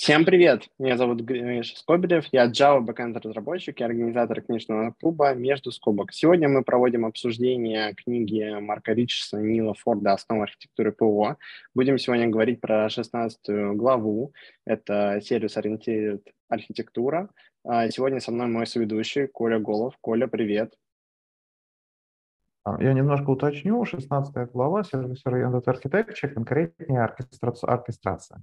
Всем привет! Меня зовут Гриша Скобелев, я Java backend разработчик и организатор книжного клуба «Между скобок». Сегодня мы проводим обсуждение книги Марка Ричса Нила Форда «Основа архитектуры ПО». Будем сегодня говорить про 16 главу. Это сервис-ориентированная архитектура. А сегодня со мной мой соведущий Коля Голов. Коля, привет! А, я немножко уточню. 16 глава сервис-ориентированная архитектура, конкретнее оркестрация.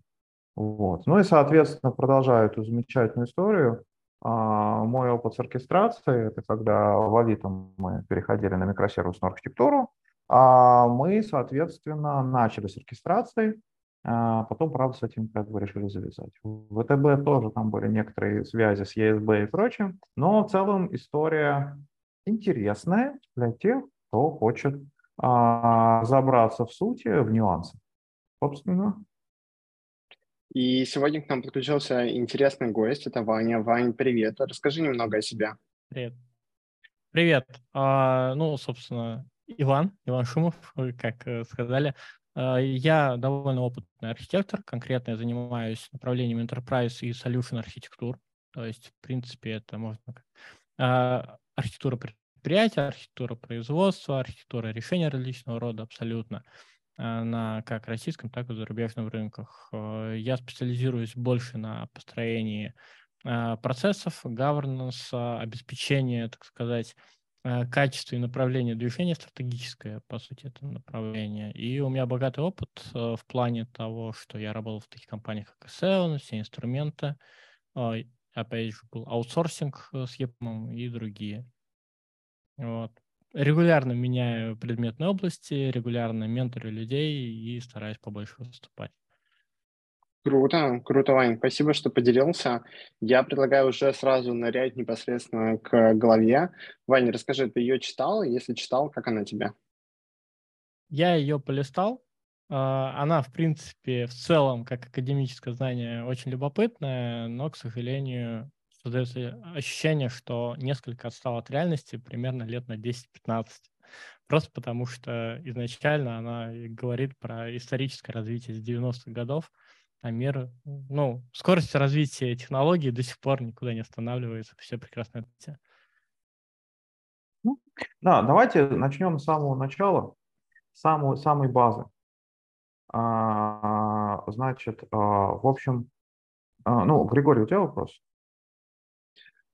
Вот. Ну и, соответственно, продолжаю эту замечательную историю. А, мой опыт с оркестрацией, это когда в Авито мы переходили на микросервисную архитектуру, а мы, соответственно, начали с оркестрации, а потом, правда, с этим как бы решили завязать. В ВТБ тоже там были некоторые связи с ESB и прочим, но в целом история интересная для тех, кто хочет а, забраться в сути, в нюансы. Собственно, и сегодня к нам подключился интересный гость, это Ваня. Вань, привет. Расскажи немного о себе. Привет. Привет. А, ну, собственно, Иван, Иван Шумов, как э, сказали. А, я довольно опытный архитектор, конкретно я занимаюсь направлением Enterprise и Solution архитектур. То есть, в принципе, это можно... А, архитектура предприятия, архитектура производства, архитектура решения различного рода абсолютно. Э, на как российском, так и зарубежных рынках. Э, я специализируюсь больше на построении э, процессов, governance, обеспечение, так сказать, качества и направления движения стратегическое, по сути, это направление. И у меня богатый опыт в плане того, что я работал в таких компаниях, как SEO, все инструменты, опять же, был аутсорсинг с EPM и другие. Вот регулярно меняю предметные области, регулярно менторю людей и стараюсь побольше выступать. Круто, круто, Вань. Спасибо, что поделился. Я предлагаю уже сразу нырять непосредственно к главе. Ваня, расскажи, ты ее читал? Если читал, как она тебе? Я ее полистал. А, она, в принципе, в целом, как академическое знание, очень любопытная, но, к сожалению, создается ощущение, что несколько отстал от реальности примерно лет на 10-15. Просто потому что изначально она говорит про историческое развитие с 90-х годов, а мир, ну, скорость развития технологий до сих пор никуда не останавливается, все прекрасно это ну, Да, давайте начнем с самого начала, самой, самой базы. А, значит, а, в общем, а, ну, Григорий, у тебя вопрос?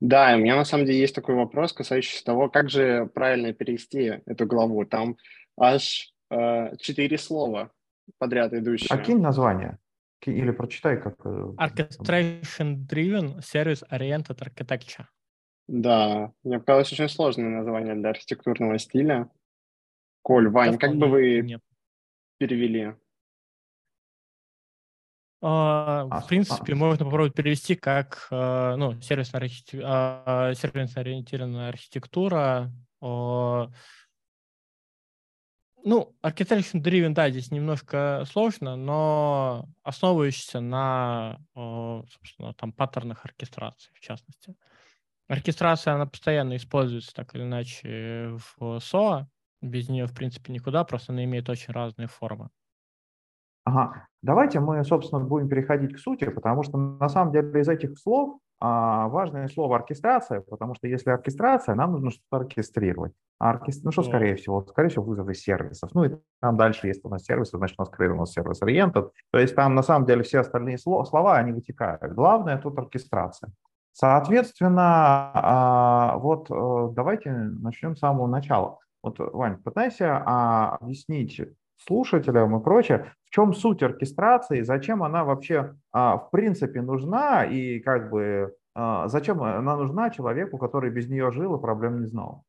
Да, у меня на самом деле есть такой вопрос, касающийся того, как же правильно перевести эту главу. Там аж э, четыре слова подряд идущие. А кинь название. Или прочитай, как... Э, Orchestration Driven Service Oriented Architecture. Да, мне показалось очень сложное название для архитектурного стиля. Коль, Вань, как бы вы нет. перевели? А, в принципе, можно попробовать перевести как а, ну, сервисно-ориентированная архитектура. Ну, architecture driven, да, здесь немножко сложно, но основывающийся на, собственно, там, паттернах оркестрации, в частности. Оркестрация, она постоянно используется так или иначе в SOA. Без нее, в принципе, никуда, просто она имеет очень разные формы. Ага. Давайте мы, собственно, будем переходить к сути, потому что на самом деле из этих слов а, важное слово оркестрация, потому что если оркестрация, нам нужно что-то оркестрировать. А оркестр... Ну что, скорее всего? Скорее всего, вызовы сервисов. Ну и там дальше, если у нас сервисы, значит, у нас скорее у нас сервис ориентед. То есть там на самом деле все остальные слова, они вытекают. Главное тут оркестрация. Соответственно, а, вот э, давайте начнем с самого начала. Вот, Вань, пытайся а, объяснить слушателям и прочее, в чем суть оркестрации, зачем она вообще а, в принципе нужна и как бы а, зачем она нужна человеку, который без нее жил и проблем не знал.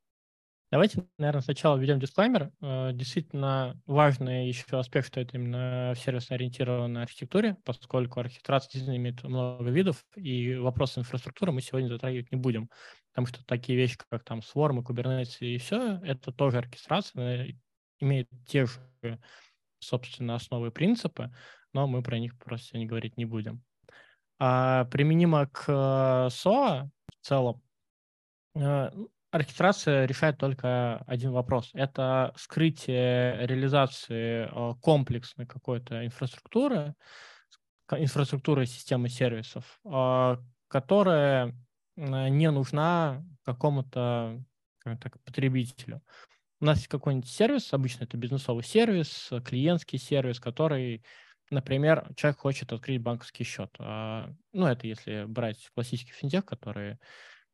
Давайте, наверное, сначала введем дисклеймер. Э, действительно важный еще аспект, что это именно в сервисно-ориентированной архитектуре, поскольку оркестрация действительно имеет много видов, и вопросы инфраструктуры мы сегодня затрагивать не будем, потому что такие вещи, как там Swarm, Kubernetes и все, это тоже оркестрация, имеют те же собственно, основы и принципы, но мы про них просто сегодня говорить не будем. А применимо к SOA в целом, э, оркестрация решает только один вопрос. Это скрытие реализации э, комплексной какой-то инфраструктуры, инфраструктуры системы сервисов, которая не нужна какому-то потребителю. У нас есть какой-нибудь сервис, обычно это бизнесовый сервис, клиентский сервис, который, например, человек хочет открыть банковский счет. Ну, это если брать классический финтех, которые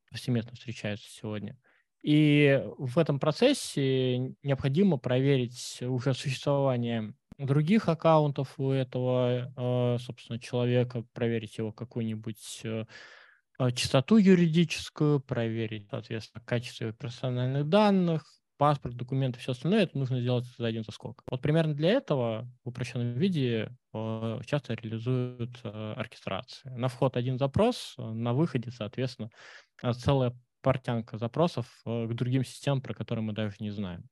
повсеместно встречаются сегодня. И в этом процессе необходимо проверить уже существование других аккаунтов у этого, э, собственно, человека, проверить его какую-нибудь э, э, чистоту юридическую, проверить, соответственно, качество персональных данных, паспорт, документы, все остальное, это нужно сделать за один заскок. Вот примерно для этого в упрощенном виде часто реализуют оркестрации. На вход один запрос, на выходе, соответственно, целая портянка запросов к другим системам, про которые мы даже не знаем.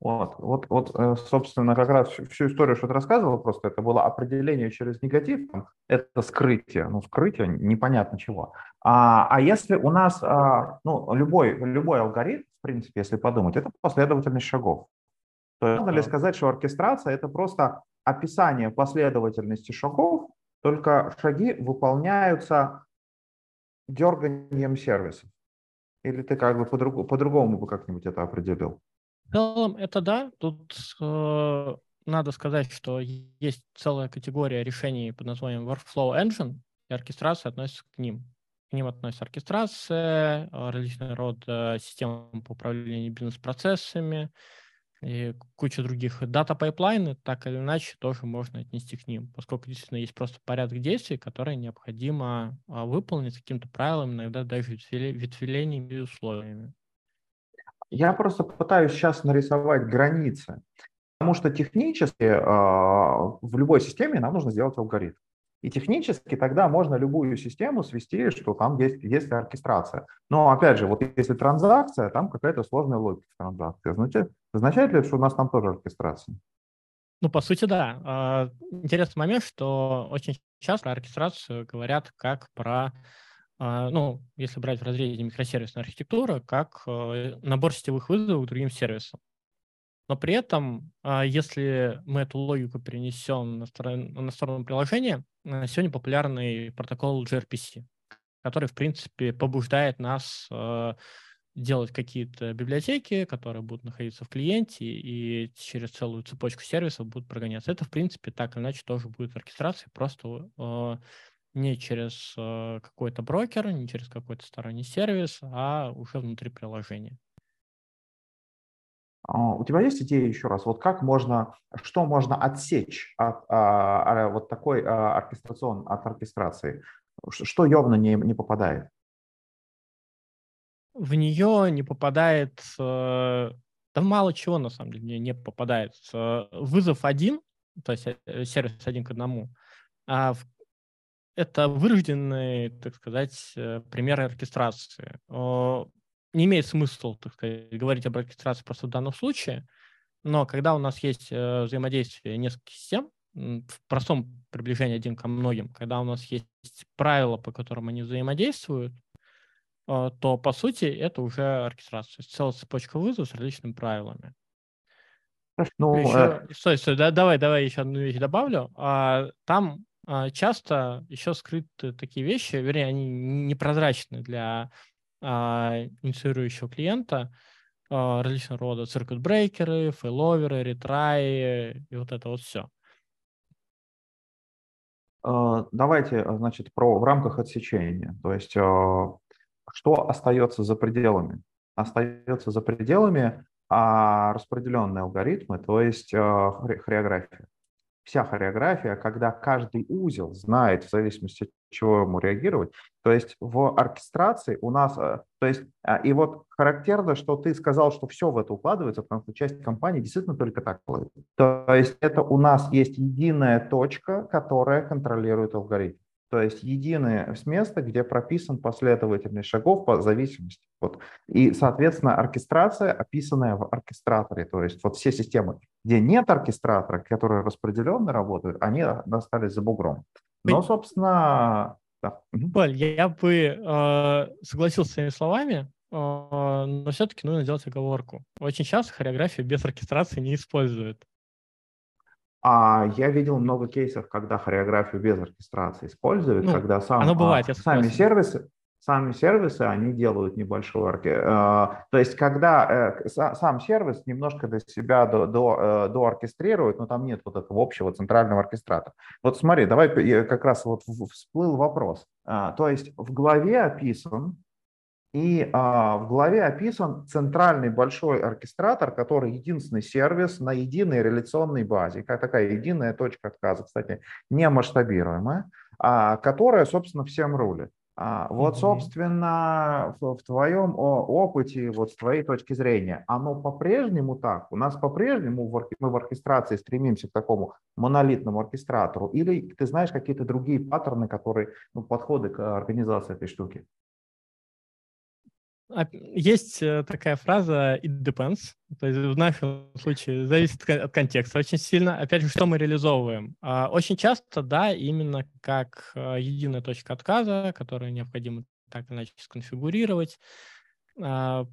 Вот, вот, вот, э, собственно, как раз всю историю, что ты рассказывал, просто это было определение через негатив, это скрытие, ну, скрытие непонятно чего. А, а если у нас, а, ну, любой, любой алгоритм, в принципе, если подумать, это последовательность шагов. То есть можно ли сказать, что оркестрация – это просто описание последовательности шагов, только шаги выполняются дерганием сервисов? Или ты как бы по-другому бы как-нибудь это определил? В целом это да. Тут э, надо сказать, что есть целая категория решений под названием Workflow Engine, и оркестрация относится к ним. К ним относится оркестрация, э, различные рода систем по управлению бизнес-процессами и куча других. Data pipeline ы, так или иначе, тоже можно отнести к ним, поскольку действительно есть просто порядок действий, которые необходимо а, выполнить каким-то правилом, иногда даже ветвлениями и условиями. Я просто пытаюсь сейчас нарисовать границы, потому что технически э, в любой системе нам нужно сделать алгоритм. И технически тогда можно любую систему свести, что там есть, есть оркестрация. Но опять же, вот если транзакция, там какая-то сложная логика транзакции. Означает, означает ли это, что у нас там тоже оркестрация? Ну, по сути, да. А, интересный момент, что очень часто про оркестрацию говорят как про а, ну, если брать в разрезе микросервисной архитектуры, как э, набор сетевых вызовов к другим сервисам. Но при этом, а, если мы эту логику перенесем на сторону, на сторону приложения, сегодня популярный протокол gRPC, который, в принципе, побуждает нас э, делать какие-то библиотеки, которые будут находиться в клиенте и через целую цепочку сервисов будут прогоняться. Это, в принципе, так или иначе тоже будет оркестрация, просто не через э, какой-то брокер, не через какой-то сторонний сервис, а уже внутри приложения. А, у тебя есть идея еще раз, вот как можно, что можно отсечь от а, а вот такой а, оркестрацион, от оркестрации? Что явно не, не попадает? В нее не попадает, э, да мало чего на самом деле не попадает. Э, вызов один, то есть э, сервис один к одному, а это вырожденные, так сказать, примеры оркестрации. Не имеет смысла, так сказать, говорить об оркестрации просто в данном случае, но когда у нас есть э, взаимодействие нескольких систем, в простом приближении один ко многим, когда у нас есть правила, по которым они взаимодействуют, э, то, по сути, это уже оркестрация. Целая цепочка вызовов с различными правилами. Ну, еще, э... стой, стой, да, давай, давай еще одну вещь добавлю. А, там а, часто еще скрыты такие вещи, вернее, они непрозрачны для а, инициирующего клиента, а, различного рода циркут-брейкеры, фейловеры, ретраи и вот это вот все. Давайте, значит, про в рамках отсечения. То есть, что остается за пределами? Остается за пределами распределенные алгоритмы, то есть хореография вся хореография, когда каждый узел знает в зависимости от чего ему реагировать. То есть в оркестрации у нас, э, то есть, а, и вот характерно, что ты сказал, что все в это укладывается, потому что часть компании действительно только так делает. То есть это у нас есть единая точка, которая контролирует алгоритм. То есть единое место, где прописан последовательность шагов по зависимости. Вот. И, соответственно, оркестрация, описанная в оркестраторе, то есть вот все системы, где нет оркестратора, которые распределенно работают, они остались за бугром. Но, собственно... Да. Поль, я бы э, согласился с своими словами, э, но все-таки нужно сделать оговорку. Очень часто хореографию без оркестрации не используют. А я видел много кейсов, когда хореографию без оркестрации используют, ну, когда сам, оно бывает, а, сами сервисы, сами сервисы, они делают небольшой орке. Э, то есть, когда э, сам сервис немножко до себя до, до, э, дооркестрирует, но там нет вот этого общего центрального оркестратора. Вот смотри, давай как раз вот всплыл вопрос. То есть в главе описан и а, в главе описан центральный большой оркестратор, который единственный сервис на единой реляционной базе, как такая единая точка отказа, кстати, не масштабируемая, а, которая, собственно, всем рулит. А, вот, собственно, в, в твоем опыте, вот с твоей точки зрения, оно по-прежнему так? У нас по-прежнему в, мы в оркестрации стремимся к такому монолитному оркестратору? Или ты знаешь какие-то другие паттерны, которые, ну, подходы к организации этой штуки? Есть э, такая фраза «it depends», то есть в нашем случае зависит от контекста очень сильно. Опять же, что мы реализовываем? А, очень часто, да, именно как э, единая точка отказа, которую необходимо так иначе сконфигурировать. А,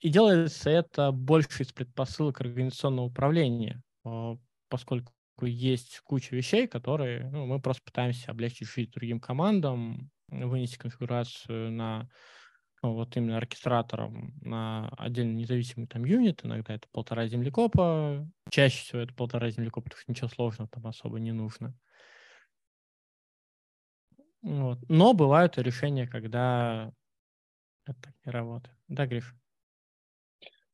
и делается это больше из предпосылок организационного управления, а, поскольку есть куча вещей, которые ну, мы просто пытаемся облегчить другим командам, вынести конфигурацию на вот именно оркестратором на отдельно независимый там юнит, иногда это полтора землекопа, чаще всего это полтора землекопа, потому что ничего сложного там особо не нужно. Вот. Но бывают решения, когда это так не работает. Да, Гриш?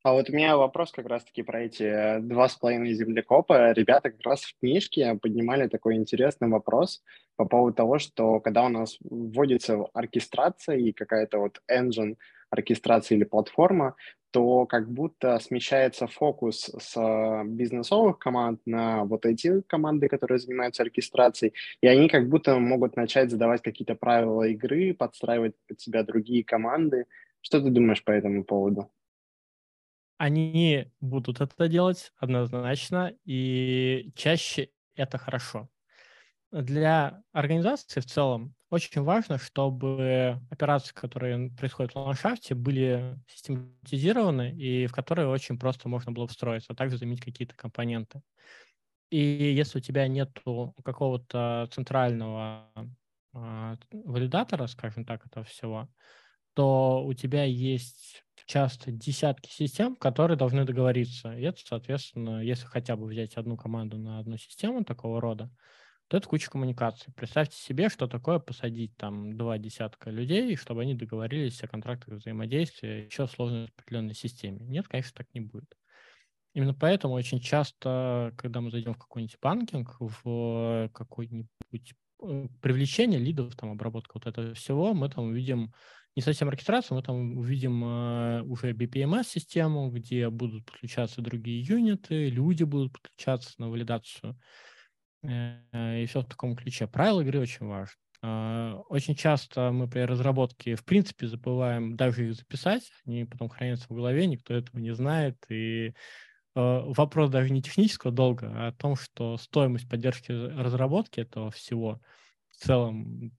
А вот у меня вопрос как раз-таки про эти э, два с половиной землекопа. Ребята как раз в книжке поднимали такой интересный вопрос по поводу того, что когда у нас вводится оркестрация и какая-то вот engine оркестрация или платформа, то как будто смещается фокус с бизнесовых команд на вот эти команды, которые занимаются оркестрацией, и они как будто могут начать задавать какие-то правила игры, подстраивать под себя другие команды. Что ты думаешь по этому поводу? они будут это делать однозначно, и чаще это хорошо. Для организации в целом очень важно, чтобы операции, которые происходят в ландшафте, были систематизированы и в которые очень просто можно было встроиться, а также заменить какие-то компоненты. И если у тебя нет какого-то центрального э, валидатора, скажем так, этого всего, то у тебя есть часто десятки систем, которые должны договориться. И это, соответственно, если хотя бы взять одну команду на одну систему такого рода, то это куча коммуникаций. Представьте себе, что такое посадить там два десятка людей, чтобы они договорились о контрактах взаимодействия еще в сложной определенной системе. Нет, конечно, так не будет. Именно поэтому очень часто, когда мы зайдем в какой-нибудь банкинг, в какой-нибудь э, привлечение лидов, там, обработка вот этого всего, мы там увидим не совсем оркестрацию, мы там увидим э, уже BPMS-систему, где будут подключаться другие юниты, люди будут подключаться на валидацию и все в таком ключе. Правила игры очень важны. Э, очень часто мы при разработке, в принципе, забываем даже их записать, они потом хранятся в голове, никто этого не знает, и вопрос даже не технического долга, а о том, что стоимость поддержки разработки этого всего в целом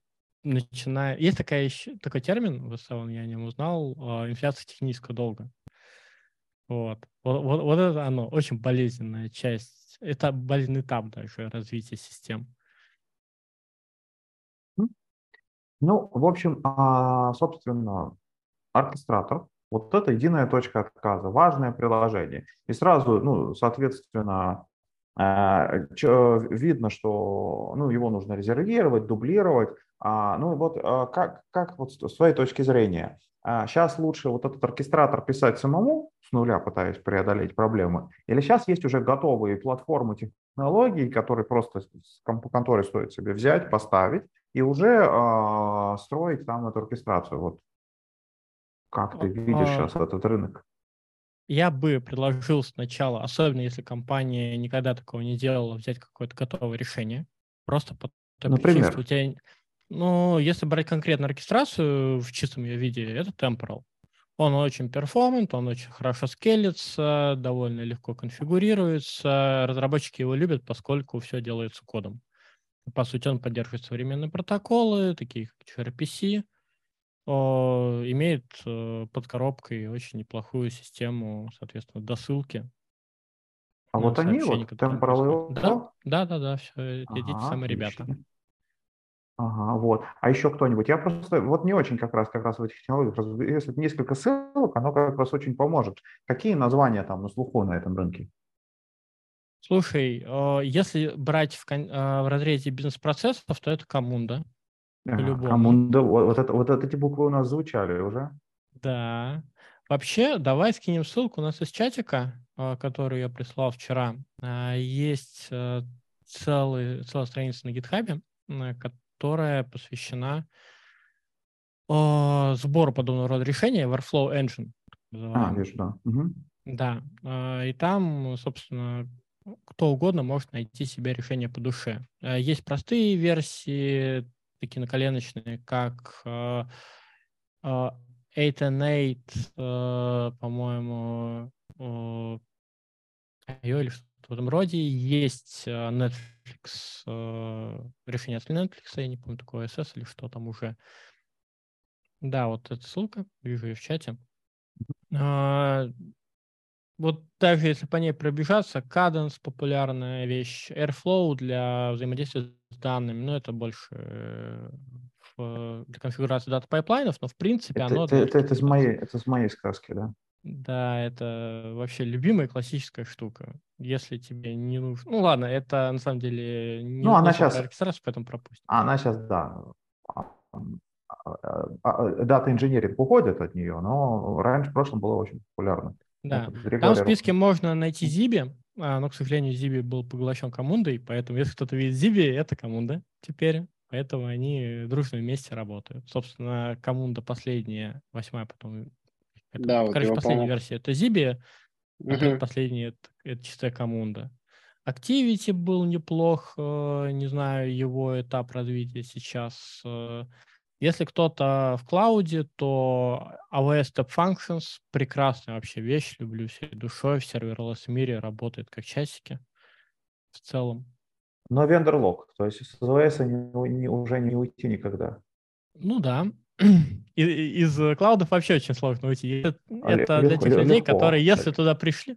начиная... Есть такая такой термин, в целом я о нем узнал, а, инфляция технического долга. Вот. Вот, вот, вот это оно, очень болезненная часть. Это болезненный этап даже развития систем. Ну, в общем, а, собственно, оркестратор, вот это единая точка отказа, важное приложение. И сразу, ну, соответственно, а, видно, что ну, его нужно резервировать, дублировать. А, ну вот как, как вот с твоей точки зрения, сейчас лучше вот этот оркестратор писать самому, с нуля пытаясь преодолеть проблемы, или сейчас есть уже готовые платформы технологий, которые просто с конторы стоит себе взять, поставить и уже э, строить там эту оркестрацию. Вот как ты видишь сейчас этот рынок? я бы предложил сначала, особенно если компания никогда такого не делала, взять какое-то готовое решение. Просто по той Например? что у тебя... Ну, если брать конкретно оркестрацию в чистом ее виде, это Temporal. Он очень перформант, он очень хорошо скелится, довольно легко конфигурируется. Разработчики его любят, поскольку все делается кодом. По сути, он поддерживает современные протоколы, такие как gRPC, имеет э, под коробкой очень неплохую систему, соответственно, досылки. А вот они вот, Temporal Да, да, да, да, все, эти ага, самые ребята. Ага, вот. А еще кто-нибудь? Я просто вот не очень как раз, как раз в этих технологиях, если несколько ссылок, оно как раз очень поможет. Какие названия там на слуху на этом рынке? Слушай, э, если брать в, э, в разрезе бизнес-процессов, то это коммунда. Ага, коммунда, вот, это, вот эти буквы у нас звучали уже. Да. Вообще, давай скинем ссылку. У нас из чатика, э, которую я прислал вчера, есть целый, целая страница на гитхабе, которая посвящена сбору подобного рода решения, Workflow Engine. А, вижу, да. Угу. Да, и там, собственно, кто угодно может найти себе решение по душе. Э, есть простые версии, такие наколеночные, как 8 and 8, по-моему, или что-то в этом роде. Есть э, Netflix, э, решение от Netflix, я не помню, такое SS или что там уже. Да, вот эта ссылка, вижу ее в чате. Вот даже если по ней пробежаться, Cadence популярная вещь, Airflow для взаимодействия с данными, ну это больше э, в, для конфигурации data pipeline ов, но в принципе это, оно... Это, это, это, с моей, это с моей сказки, да? Да, это вообще любимая классическая штука. Если тебе не нужно... Ну ладно, это на самом деле не ну, она сейчас... регистрацию, поэтому пропустим. Она сейчас, да, дата инженеринг уходит от нее, но раньше в прошлом было очень популярно. Да. Там в списке можно найти а, но, к сожалению, Zibi был поглощен коммундой, поэтому если кто-то видит Zibi, это коммунда теперь. Поэтому они дружно вместе работают. Собственно, коммунда последняя, восьмая, потом... Это, да, короче, вот последняя версия это Zibi, а угу. последняя это, это чистая коммунда. Activity был неплох, э, не знаю, его этап развития сейчас. Э, если кто-то в клауде, то AWS Step Functions – прекрасная вообще вещь, люблю всей душой, в серверлесс мире работает как часики в целом. Но вендор лог, то есть с AWS не, не, уже не уйти никогда. Ну да. Из, из клаудов вообще очень сложно уйти. Это, это для тех людей, легко. которые, если туда пришли,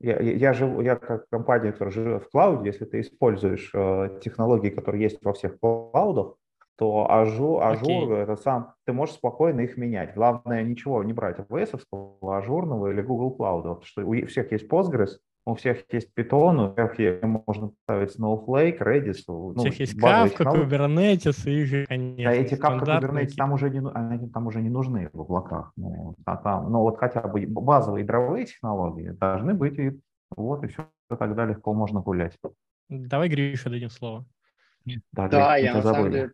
я, я, живу, я как компания, которая живет в cloud е, если ты используешь э, технологии, которые есть во всех cloud ах, то Azure, Azure okay. это сам, ты можешь спокойно их менять. Главное ничего не брать AWS, Azure ного или Google Cloud, потому что у всех есть Postgres, у всех есть Python, у всех есть, можно ставить Snowflake, Redis. Ну, у всех есть Kafka, Kubernetes и же, конечно, а эти Kafka, Kubernetes там уже, не, они там уже не нужны в облаках. Ну, а там, но вот хотя бы базовые ядровые технологии должны быть, и вот, и все тогда легко можно гулять. Давай Гриша дадим слово. Да, да я на самом деле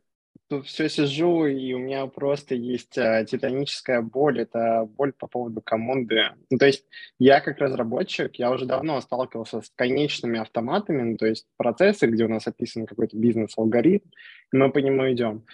тут все сижу, и у меня просто есть а, титаническая боль. Это боль по поводу команды. Ну, то есть я как разработчик, я уже давно сталкивался с конечными автоматами, ну, то есть процессы, где у нас описан какой-то бизнес-алгоритм, и мы по нему идем.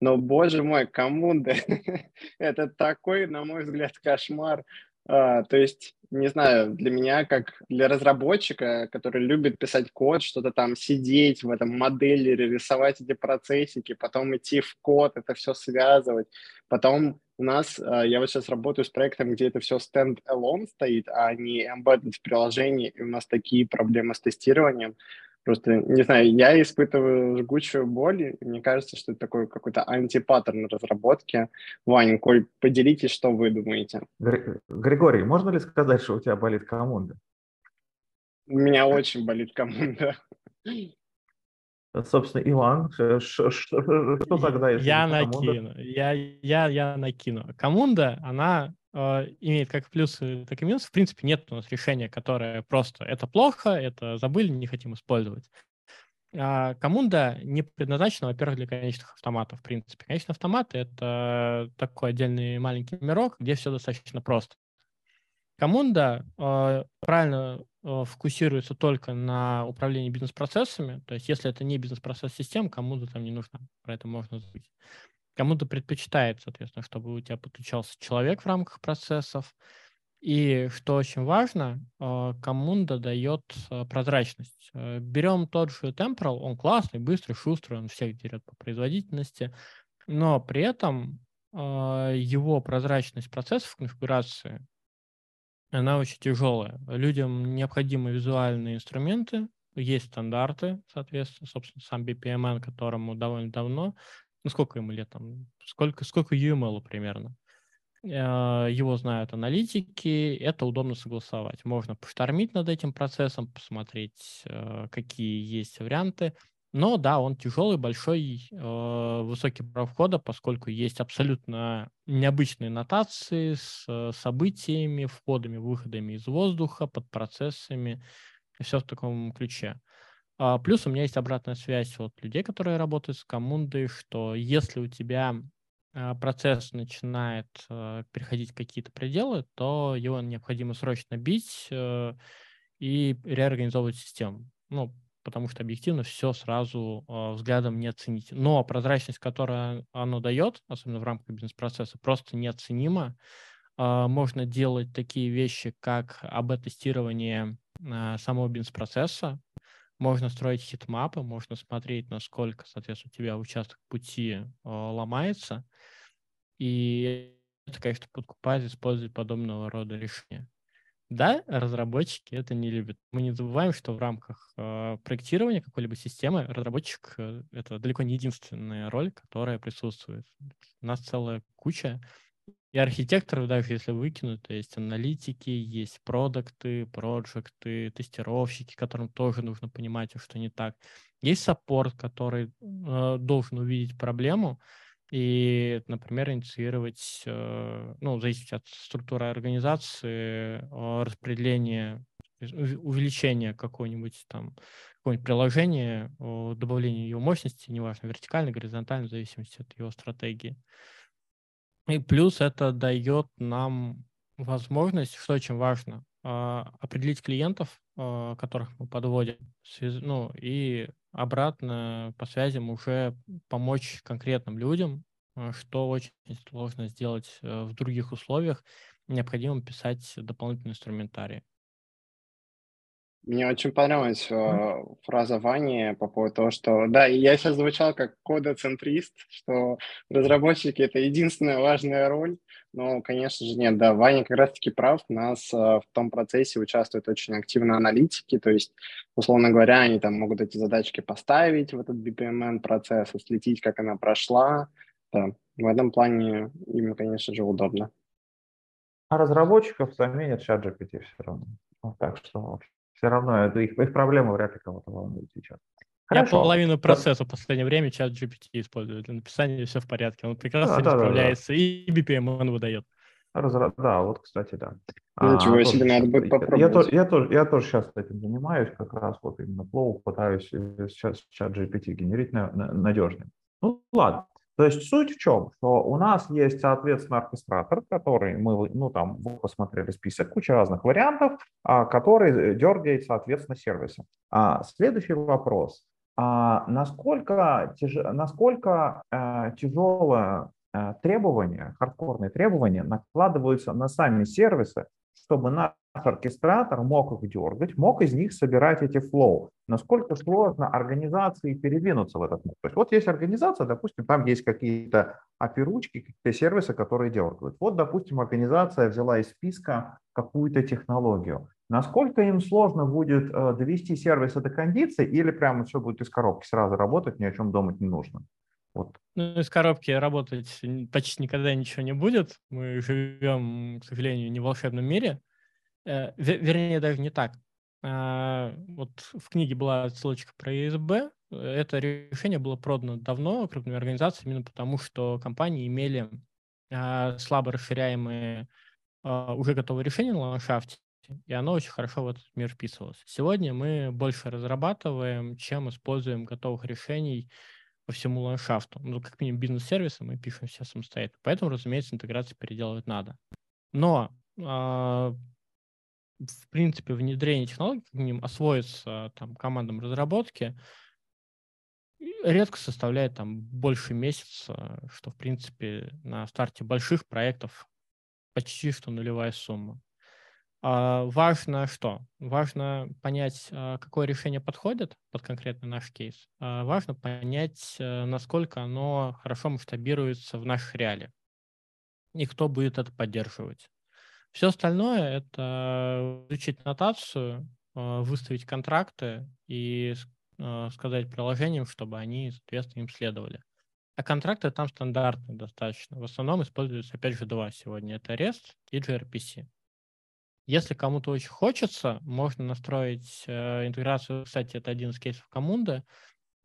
Но, боже мой, коммунда, это такой, на мой взгляд, кошмар. А, то есть, не знаю, для меня, как для разработчика, который любит писать код, что-то там сидеть в этом моделере, рисовать эти процессики, потом идти в код, это все связывать. Потом у нас, а, я вот сейчас работаю с проектом, где это все stand-alone стоит, а не embedded в приложении, и у нас такие проблемы с тестированием. Просто, не знаю, я испытываю жгучую боль, и мне кажется, что это такой какой-то антипаттерн разработки. Ваня, Коль, поделитесь, что вы думаете. Григорий, можно ли сказать, что у тебя болит команда? У меня очень болит команда. Собственно, Иван, что, тогда? Если я накину, я, я, я накину. Команда, она имеет как плюсы, так и минусы. В принципе, нет у нас решения, которое просто это плохо, это забыли, не хотим использовать. А коммунда не предназначена, во-первых, для конечных автоматов, в принципе. Конечные автоматы — это такой отдельный маленький мирок, где все достаточно просто. Коммунда э, правильно э, фокусируется только на управлении бизнес-процессами, то есть если это не бизнес-процесс систем, коммунда там не нужна, про это можно забыть. Кому-то предпочитает, соответственно, чтобы у тебя подключался человек в рамках процессов. И что очень важно, э, коммунда дает э, прозрачность. Э, берем тот же Temporal, он классный, быстрый, шустрый, он всех дерет по производительности, но при этом его прозрачность процессов конфигурации она очень тяжелая. Людям необходимы визуальные инструменты, есть стандарты, соответственно, собственно, сам BPMN, которому довольно давно, ну сколько ему лет там, сколько, сколько UML примерно. Э, его знают аналитики, это удобно согласовать. Можно поштормить над этим процессом, посмотреть, э, какие есть варианты. Но да, он тяжелый, большой, э, высокий прав входа, поскольку есть абсолютно необычные нотации с событиями, входами, выходами из воздуха, под процессами, все в таком ключе. А, плюс у меня есть обратная связь от людей, которые работают с коммундой, что если у тебя а, процесс начинает э, переходить какие-то пределы, то его необходимо срочно бить э, и реорганизовывать систему. Ну, потому что объективно все сразу э, взглядом не оценить. Но прозрачность, которую оно дает, особенно в рамках бизнес-процесса, просто неоценима. Можно делать такие вещи, как АБ-тестирование самого бизнес-процесса, можно строить heatmap ы, можно смотреть, насколько, соответственно, у тебя участок пути э, ломается. И это, конечно, подкупает использовать подобного рода решения. Да, разработчики это не любят. Мы не забываем, что в рамках э, проектирования какой-либо системы разработчик э, это далеко не единственная роль, которая присутствует. У нас целая куча и архитекторов, даже если выкинуть, то есть аналитики, есть продукты, проекты, тестировщики, которым тоже нужно понимать, что не так. Есть саппорт, который э, должен увидеть проблему и, например, инициировать, э, ну, зависит от структуры организации, э, распределение, увеличение какого-нибудь там какое-нибудь приложение, добавление его мощности, неважно, вертикально, горизонтально, в зависимости от его стратегии. И плюс это дает нам возможность, что очень важно, а, определить клиентов, а, которых мы подводим, ну и обратно по связям уже помочь конкретным людям, а, что очень сложно сделать э, в других условиях, необходимо писать дополнительный инструментарий. Мне очень понравилась э, фраза Вани по поводу того, что да, я сейчас звучал как кодоцентрист, что разработчики это единственная важная роль, но, конечно же, нет, да, Ваня как раз-таки прав, у нас э, в том процессе участвуют очень активно аналитики, то есть, условно говоря, они там могут эти задачки поставить в этот BPMN процесс, следить, как она прошла, да, в этом плане им, конечно же, удобно. А разработчиков заменят чат GPT все равно. Так что все равно это их, их проблема вряд ли кого-то волнует сейчас. Хорошо. Я половину процесса в последнее время чат GPT использую для написания, все в порядке. Он прекрасно да, справляется да, да, и BPM он выдает. Разра... Да, вот, кстати, да. Ну, ничего а, себе, надо будет попробовать. Я, я, я, тоже, я тоже сейчас этим занимаюсь, как раз вот именно Flow пытаюсь сейчас чат GPT генерить на, на, надежный. Ну, ладно. То есть суть в чем, что у нас есть, соответственно, оркестратор, который мы, ну там, вы посмотрели список, куча разных вариантов, а, который дергает, соответственно, сервисы. А, следующий вопрос. А, насколько, тяж... насколько а, тяжелое а, требование, хардкорные требования накладываются на сами сервисы, чтобы наш оркестратор мог их дергать, мог из них собирать эти флоу. Насколько сложно организации передвинуться в этот мир. То есть вот есть организация, допустим, там есть какие-то API-ручки, какие-то сервисы, которые дергают. Вот, допустим, организация взяла из списка какую-то технологию. Насколько им сложно будет э, довести сервисы до кондиции или прямо все будет из коробки сразу работать, ни о чем думать не нужно? Вот. Ну, из коробки работать почти никогда ничего не будет. Мы живем, к сожалению, не в волшебном мире. Э, вернее, даже не так. А, вот в книге была ссылочка про ESB. Это решение было продано давно крупными организациями, именно потому что компании имели а, слабо расширяемые а, уже готовые решения на ландшафте, и оно очень хорошо в этот мир вписывалось. Сегодня мы больше разрабатываем, чем используем готовых решений по всему ландшафту. Ну, как минимум бизнес-сервисы мы пишем все самостоятельно. Поэтому, разумеется, интеграцию переделывать надо. Но в принципе, внедрение технологий, к ним освоиться там, командам разработки, редко составляет там больше месяца, что, в принципе, на старте больших проектов почти что нулевая сумма. А, важно что? Важно понять, а, какое решение подходит под конкретный наш кейс. А, важно понять, а, насколько оно хорошо масштабируется в наших реалиях и кто будет это поддерживать. Все остальное — это изучить нотацию, э, выставить контракты и э, сказать приложениям, чтобы они, соответственно, им следовали. А контракты там стандартные достаточно. В основном используются, опять же, два сегодня. Это REST и gRPC. Если кому-то очень хочется, можно настроить э, интеграцию, кстати, это один из кейсов коммунды,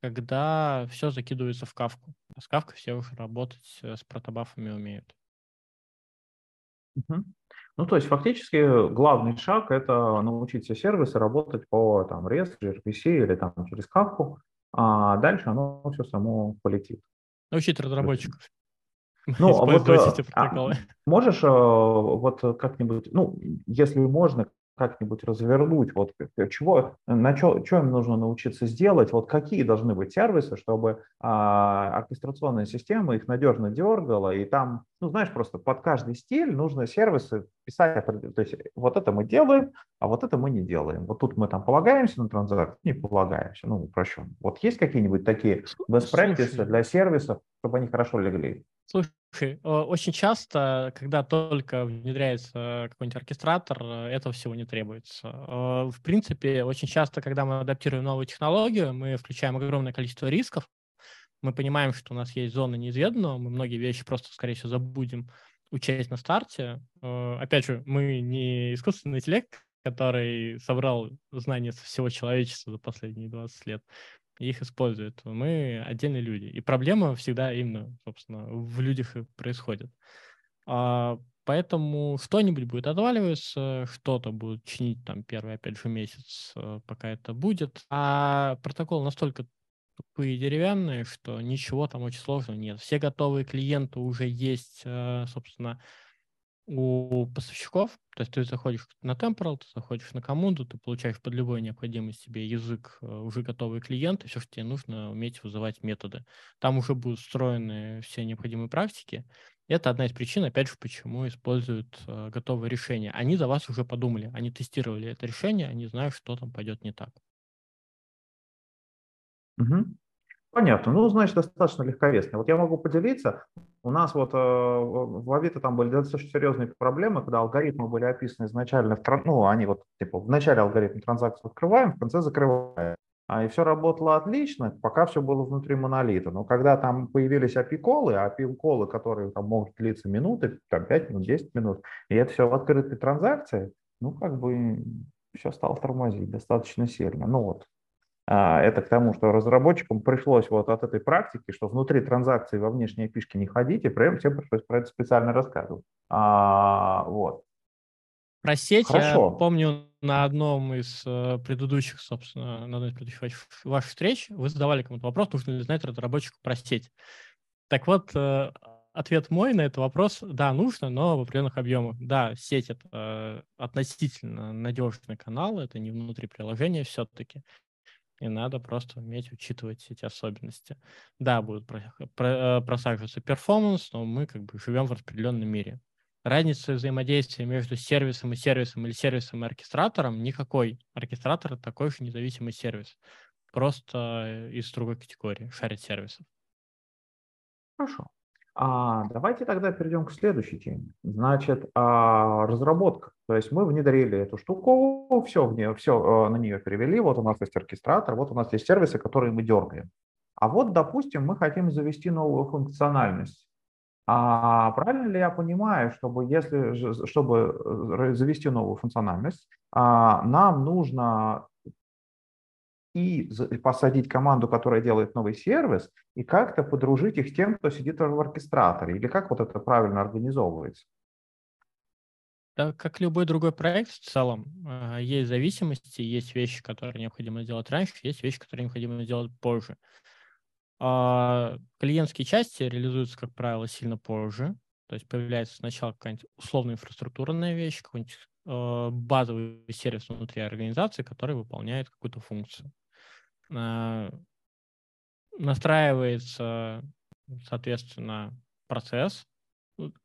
когда все закидывается в кавку. А с кавкой все уже работать с протобафами умеют. Угу. Ну, то есть фактически главный шаг – это научить все сервисы работать по там, REST, gRPC или там через кавку, а дальше оно все само полетит. Научить разработчиков. Ну, а вот, эти а, можешь вот как-нибудь, ну, если можно, как-нибудь развернуть, вот чего, на что, что им нужно научиться сделать, вот какие должны быть сервисы, чтобы а, оркестрационная система их надежно дергала, и там, ну, знаешь, просто под каждый стиль нужно сервисы писать, то есть вот это мы делаем, а вот это мы не делаем. Вот тут мы там полагаемся на транзакции, не полагаемся, ну, упрощенно. Вот есть какие-нибудь такие best practices для сервисов, чтобы они хорошо легли? Слушай, очень часто, когда только внедряется какой-нибудь оркестратор, э, этого всего не требуется. В принципе, очень часто, когда мы адаптируем новую технологию, мы включаем огромное количество рисков, мы понимаем, что у нас есть зона неизведанного, мы многие вещи просто, скорее всего, забудем учесть на старте. Опять же, мы не искусственный интеллект, который собрал знания со всего человечества за последние 20 лет их используют. Мы отдельные люди. И проблема всегда именно, собственно, в людях и происходит. А, поэтому что-нибудь будет отваливаться, что-то будет чинить там первый, опять же, месяц, э, пока это будет. А протокол настолько тупые деревянные, что ничего там очень сложного нет. Все готовые клиенты уже есть, э, собственно, у поставщиков, то есть ты заходишь на Temporal, ты заходишь на команду, ты получаешь под любой необходимость себе язык, э, уже готовый клиент, и все, что тебе нужно, уметь вызывать методы. Там уже будут встроены все необходимые практики. Это одна из причин, опять же, почему используют э, готовые решения. Они за вас уже подумали, они тестировали это решение, они знают, что там пойдет не так. Угу. Понятно. Ну, значит, достаточно легковесно. Вот я могу поделиться. У нас вот э, в Авито там были достаточно серьезные проблемы, когда алгоритмы были описаны изначально, в, ну, они вот, типа, в начале алгоритм транзакции открываем, в конце закрываем. А, и все работало отлично, пока все было внутри монолита. Но когда там появились API-колы, API-колы, которые там могут длиться минуты, там 5 минут, 10 минут, и это все в открытой транзакции, ну, как бы все стало тормозить достаточно сильно. Ну вот, а, это к тому, что разработчикам пришлось вот от этой практики, что внутри транзакции во внешние пишки не ходите, прям всем пришлось про это специально рассказывать. А, вот. Про сеть Хорошо. я помню на одном из э, предыдущих, собственно, на одной из предыдущих ваших встреч вы задавали кому-то вопрос, нужно ли знать разработчику про сеть. Так вот, э, ответ мой на этот вопрос, да, нужно, но в определенных объемах. Да, сеть — это э, относительно надежный канал, это не внутри приложения все-таки и надо просто уметь учитывать эти особенности. Да, будут э, просаживаться перформанс, но мы как бы живем в распределенном мире. Разницы взаимодействия между сервисом и сервисом или сервисом и оркестратором никакой. Оркестратор — такой же независимый сервис. Просто из другой категории, шарит сервисов. Хорошо. А, давайте тогда перейдем к следующей теме. Значит, а, разработка. То есть мы внедрили эту штуку, все, в нее, все а, на нее перевели. Вот у нас есть оркестратор, вот у нас есть сервисы, которые мы дергаем. А вот, допустим, мы хотим завести новую функциональность. А правильно ли я понимаю, чтобы, если, чтобы э, завести новую функциональность, а, нам нужно и посадить команду, которая делает новый сервис, и как-то подружить их с тем, кто сидит в оркестраторе? Или как вот это правильно организовывается? Да, как любой другой проект в целом, а, есть зависимости, есть вещи, которые необходимо сделать раньше, есть вещи, которые необходимо сделать позже. А, клиентские части реализуются, как правило, сильно позже. То есть появляется сначала какая-нибудь условная инфраструктурная вещь, какой-нибудь базовый сервис внутри организации, который выполняет какую-то функцию. А, настраивается, соответственно, процесс.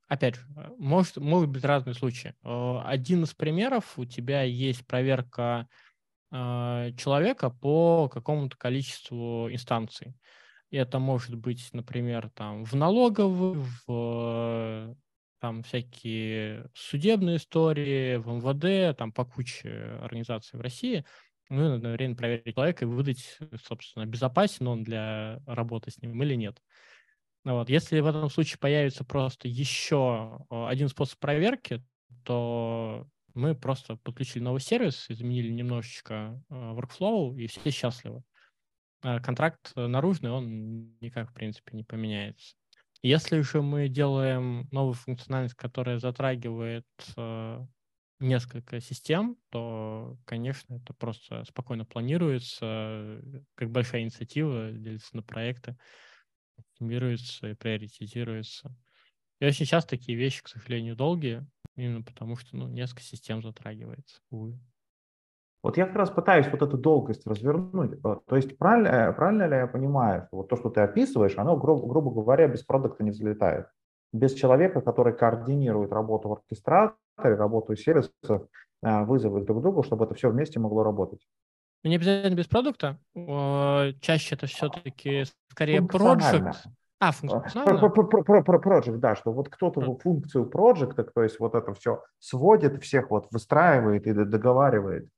Опять же, может, могут быть разные случаи. А, один из примеров, у тебя есть проверка человека по какому-то количеству инстанций. Это может быть, например, там в налоговой, в там всякие судебные истории в МВД, там по куче организаций в России. Ну, одновременно проверить человека и выдать, собственно, безопасен он для работы с ним или нет. Ну вот. Если в этом случае появится просто еще один способ проверки, то мы просто подключили новый сервис, изменили немножечко workflow, и все счастливы. А контракт наружный, он никак, в принципе, не поменяется. Если же мы делаем новую функциональность, которая затрагивает э, несколько систем, то, конечно, это просто спокойно планируется, как большая инициатива, делится на проекты, оптимируется и приоритизируется. И очень часто такие вещи, к сожалению, долгие, именно потому что ну, несколько систем затрагивается, увы. Вот я как раз пытаюсь вот эту долгость развернуть. Э, то есть правильно, э, правильно ли я понимаю, что вот то, что ты описываешь, оно, грубо, грубо говоря, без продукта не взлетает? Без человека, который координирует работу в оркестраторе, работу сервисов, э, вызовы друг к другу, чтобы это все вместе могло работать. Не обязательно без продукта. Чаще это все-таки скорее проект. А, функционально? Project, да, что вот кто-то в функцию проекта, то есть вот это все сводит, всех вот выстраивает и договаривает.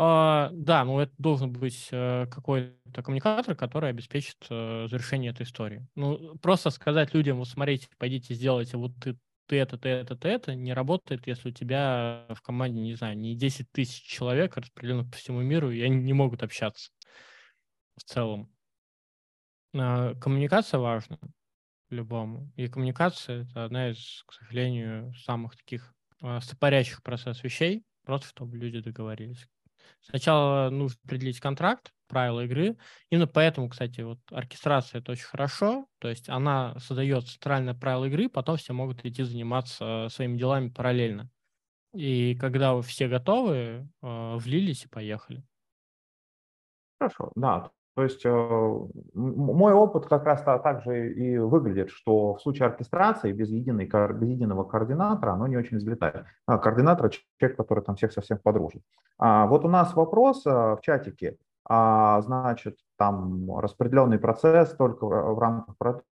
А, да, ну это должен быть э, какой-то коммуникатор, который обеспечит э, завершение этой истории. Ну, просто сказать людям, вот смотрите, пойдите сделайте вот ты, ты это, ты это, ты это, не работает, если у тебя в команде, не знаю, не 10 тысяч человек, распределенных по всему миру, и они не могут общаться в целом. А, коммуникация важна любому. И коммуникация — это одна из, к сожалению, самых таких а, стопорящих процесс вещей, просто чтобы люди договорились. Сначала нужно определить контракт, правила игры. Именно поэтому, кстати, вот оркестрация это очень хорошо. То есть она создает центральное правило игры, потом все могут идти заниматься своими делами параллельно. И когда вы все готовы, э, влились и поехали. Хорошо, да. То есть э, мой опыт как раз так же и выглядит, что в случае оркестрации без, единой, без единого координатора оно не очень взлетает. А координатор – человек, который там всех совсем подружит. А вот у нас вопрос э, в чатике. А, значит, там распределенный процесс только в рамках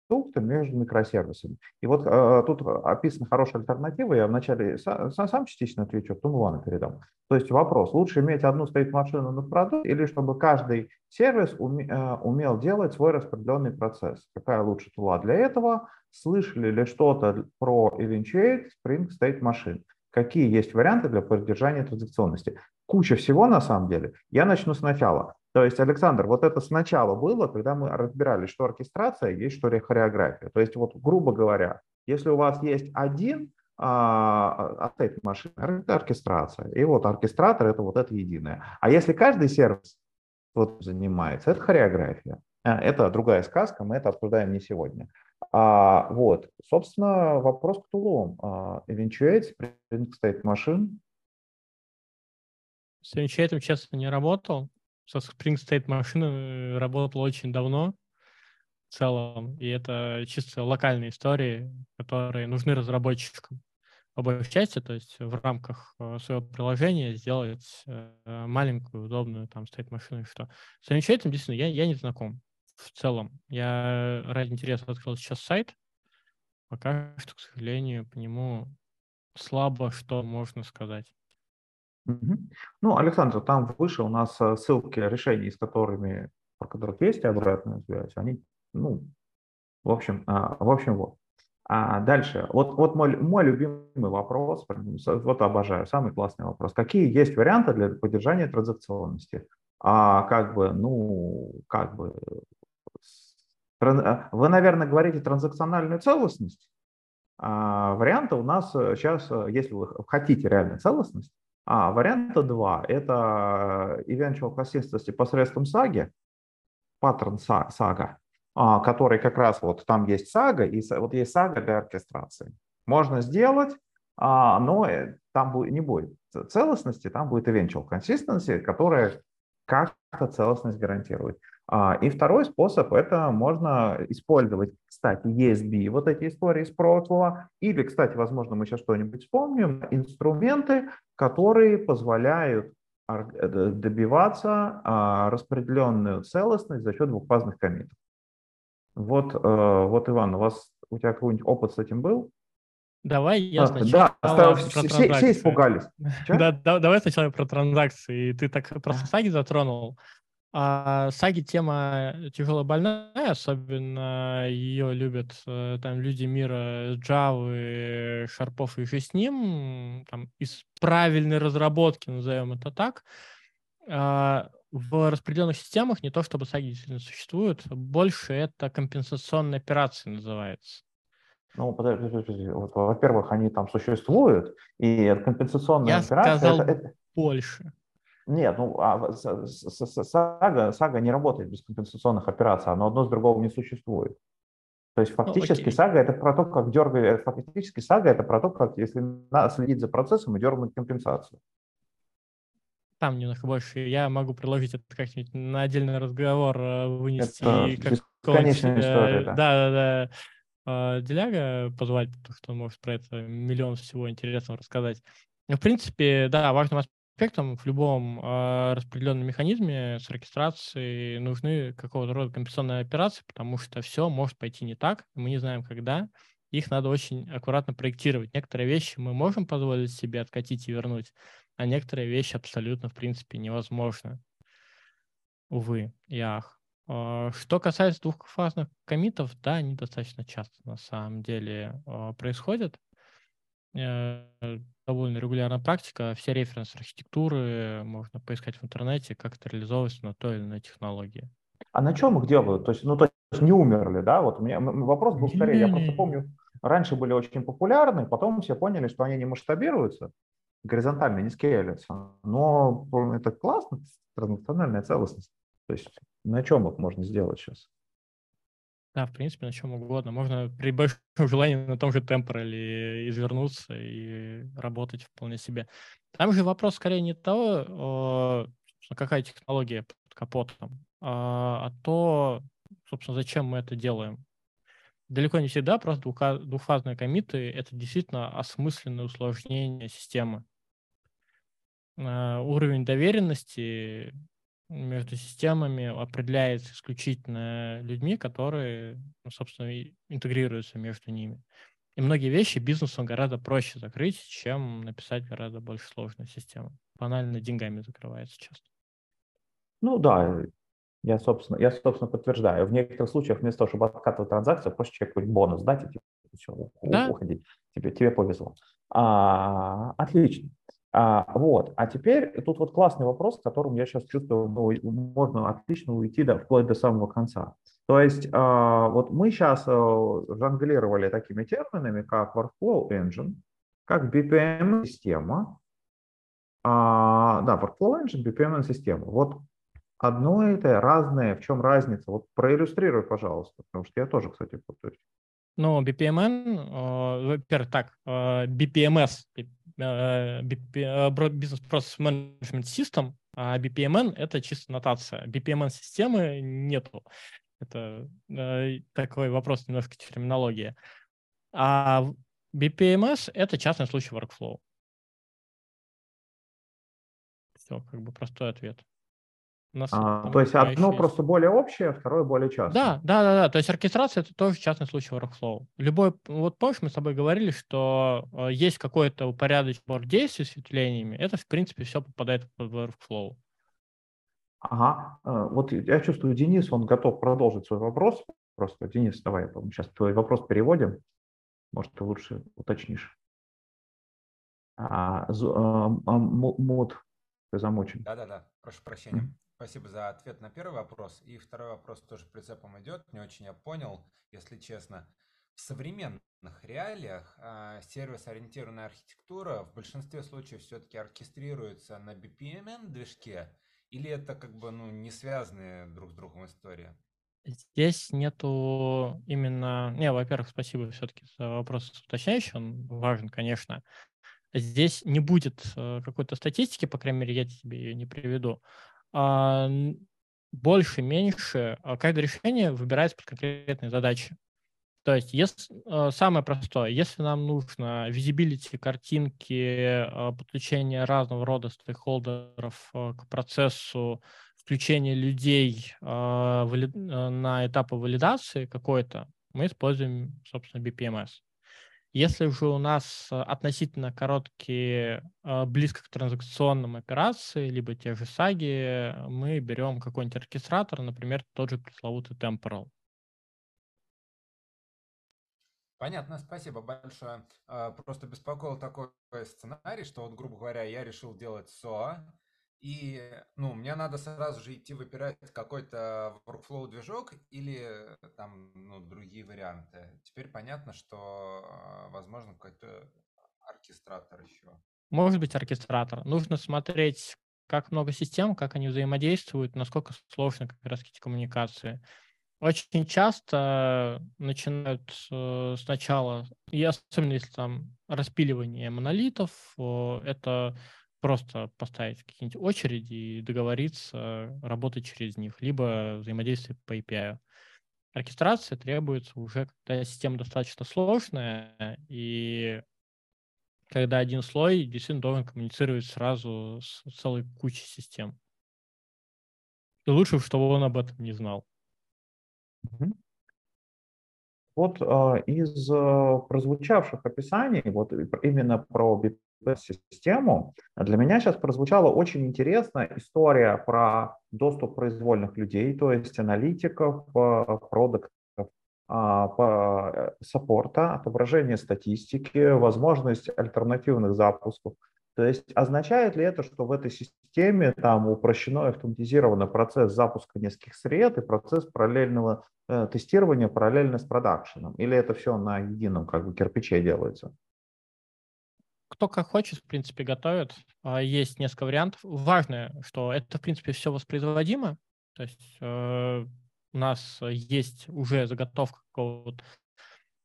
продукта между микросервисами. И вот э, тут описана хорошая альтернатива, я вначале сам, сам частично отвечу, потом Ивана передам. То есть вопрос, лучше иметь одну стоит-машину на продукт или чтобы каждый сервис уме, э, умел делать свой распределенный процесс? Какая лучше тула для этого? Слышали ли что-то про Eventuate Spring State Machine? Какие есть варианты для поддержания транзакционности? Куча всего на самом деле. Я начну сначала. То есть, Александр, вот это сначала было, когда мы разбирали, что оркестрация есть, что хореография. То есть, вот, грубо говоря, если у вас есть один а, от машины, это оркестрация. И вот оркестратор – это вот это единое. А если каждый сервис вот занимается, это хореография. А, это другая сказка, мы это обсуждаем не сегодня. А, вот, собственно, вопрос к тулам. А, Eventuate, Spring State Machine. С Eventuate, честно, не работал со Spring State машина э, работала очень давно в целом, и это чисто локальные истории, которые нужны разработчикам по большей части, то есть в рамках э, своего приложения сделать э, маленькую, удобную там state машину, что. С этим действительно я, я не знаком в целом. Я ради интереса открыл сейчас сайт, пока что, к сожалению, по нему слабо что можно сказать. Ну, Александр, там выше у нас э, ссылки решений, с которыми, про которых есть обратная связь, они, ну, в общем, а, в общем, вот. А дальше, вот, вот мой, мой любимый вопрос, вот обожаю, самый классный вопрос. Какие есть варианты для поддержания транзакционности? А как бы, ну, как бы, э, вы, наверное, говорите транзакциональную целостность. А варианты у нас сейчас, э, если вы хотите реальную целостность, а, варианта два – это eventual consistency посредством саги, паттерн сага, а, который как раз вот там есть сага, и вот есть сага для оркестрации. Можно сделать, а, но э, там не будет целостности, там будет eventual consistency, которая как-то целостность гарантирует. А, и второй способ – это можно использовать, кстати, ESB, вот эти истории из прошлого, или, кстати, возможно, мы сейчас что-нибудь вспомним, инструменты, которые позволяют добиваться а, распределенную целостность за счет двухфазных комитов. Вот, э, вот, Иван, у вас у тебя какой-нибудь опыт с этим был? Давай я сначала да, про все, все испугались. Да, да, давай сначала про транзакции. Ты так просто саги затронул. А саги тема тяжело больная, особенно ее любят э, там люди мира Java, Шарпов и еще с ним, там, из правильной разработки, назовем это так. А, в распределенных системах не то чтобы саги действительно существуют, больше это компенсационные операции называется. Ну, подожди, подожди. Вот, во-первых, они там существуют, и компенсационная Я операция... сказал это, больше. Нет, ну, а, сага, сага не работает без компенсационных операций, оно одно с другого не существует. То есть ну, фактически ну, сага это про то, как дергать, э, фактически сага это про то, как если надо следить за процессом и дернуть компенсацию. Там немножко больше. Я могу приложить это как-нибудь на отдельный разговор, э, вынести. Это бесконечная э, история, да. Да, да, да. А, Деляга позвать, потому что он может про это миллион всего интересного рассказать. Ну, в принципе, да, важным аспектом в любом э, распределенном механизме с регистрацией нужны какого-то рода компенсационные операции, потому что все может пойти не так, мы не знаем когда. Их надо очень аккуратно проектировать. Некоторые вещи мы можем позволить себе откатить и вернуть, а некоторые вещи абсолютно, в принципе, невозможно. Увы и ах. А, что касается двухфазных комитов, да, они достаточно часто на самом деле а, происходят. Э, довольно регулярная практика. Все референсы архитектуры можно поискать в интернете, как это реализовывается на той или иной технологии. А на чем их делают? То есть, ну, то есть не умерли, да? Вот у меня вопрос был скорее, я просто помню, раньше были очень популярны, потом все поняли, что они не масштабируются, горизонтально не скейлятся. Но это классно, транснациональная целостность. То есть на чем их можно сделать сейчас? Да, в принципе, на чем угодно. Можно при большом желании на том же темпорале извернуться и работать вполне себе. Там же вопрос скорее не того, какая технология под капотом, а, а то, собственно, зачем мы это делаем. Далеко не всегда просто двухфазные комиты — это действительно осмысленное усложнение системы. А, уровень доверенности между системами определяется исключительно людьми, которые, ну, собственно, интегрируются между ними. И многие вещи бизнесу гораздо проще закрыть, чем написать гораздо больше сложную систему. Банально деньгами закрывается часто. Ну да, я, собственно, я, собственно, подтверждаю. В некоторых случаях вместо того, чтобы откатывать транзакцию, просто человек какой-нибудь бонус дать и типа, все, да? уходить. Тебе, тебе повезло. А, отлично. А, вот. А теперь тут вот классный вопрос, к которому я сейчас чувствую, ну, можно отлично уйти да, вплоть до самого конца. То есть а, вот мы сейчас а, жонглировали такими терминами, как Workflow Engine, как BPM-система, а, да, Workflow Engine, BPM-система. Вот одно это разное, в чем разница? Вот проиллюстрируй, пожалуйста, потому что я тоже, кстати, путаюсь. Ну, BPMN, во-первых, так, BPMS, Э, э, Process Management System, а BPMN — это чисто нотация. BPMN-системы нету. Это э, такой вопрос немножко терминологии. А BPMS — это частный случай workflow. Все, как бы простой ответ. Нас, а, то есть одно есть. просто более общее, второе более частное. Да, да, да, да. То есть оркестрация это тоже частный случай workflow. Любой, вот помнишь, мы с тобой говорили, что э, есть какой-то упорядоченный набор действий с ветвлениями, это в принципе все попадает в workflow. Ага, э, вот я чувствую, Денис, он готов продолжить свой вопрос. Просто, Денис, давай, сейчас твой вопрос переводим. Может, ты лучше уточнишь. А, а, мод, ты замучен. Да-да-да, прошу прощения. Спасибо за ответ на первый вопрос. И второй вопрос тоже прицепом идет. Не очень я понял, если честно. В современных реалиях э, сервис-ориентированная архитектура в большинстве случаев все-таки оркестрируется на BPMN-движке, или это как бы ну, не связанные друг с другом истории? Здесь нету именно... Не, во-первых, спасибо все-таки за вопрос уточняющий, он важен, конечно. Здесь не будет э, какой-то статистики, по крайней мере, я тебе ее не приведу, а, больше, меньше, а, каждое решение выбирается под конкретные задачи. То есть, если, а, самое простое, если нам нужно визибилити картинки, подключение разного рода стейкхолдеров к процессу, включение людей на этапы валидации какой-то, мы используем, собственно, BPMS. Если же у нас относительно короткие, близко к транзакционным операции, либо те же саги, мы берем какой-нибудь оркестратор, например, тот же пресловутый Temporal. Понятно, спасибо большое. А, просто беспокоил такой сценарий, что вот, грубо говоря, я решил делать SOA, и, ну, мне надо сразу же идти выбирать какой-то workflow движок или там, ну, другие варианты. Теперь понятно, что, а, возможно, какой-то оркестратор еще. Может быть, оркестратор. Нужно смотреть, как много систем, как они взаимодействуют, насколько сложны как раз эти коммуникации очень часто начинают э, сначала, и особенно если там распиливание монолитов, это просто поставить какие-нибудь очереди и договориться работать через них, либо взаимодействие по API. Оркестрация требуется уже, когда система достаточно сложная, и когда один слой действительно должен коммуницировать сразу с целой кучей систем. И лучше, чтобы он об этом не знал. Вот э, из э, прозвучавших описаний, вот именно про BPS-систему, для меня сейчас прозвучала очень интересная история про доступ произвольных людей, то есть аналитиков, э, продуктов, а, э, саппорта, отображение статистики, возможность альтернативных запусков. То есть означает ли это, что в этой системе там упрощено и автоматизировано процесс запуска нескольких сред и процесс параллельного э, тестирования параллельно с продакшеном? Или это все на едином как бы кирпиче делается? Кто как хочет, в принципе, готовит. А, есть несколько вариантов. Важно, что это, в принципе, все воспроизводимо. То есть э, у нас есть уже заготовка какого-то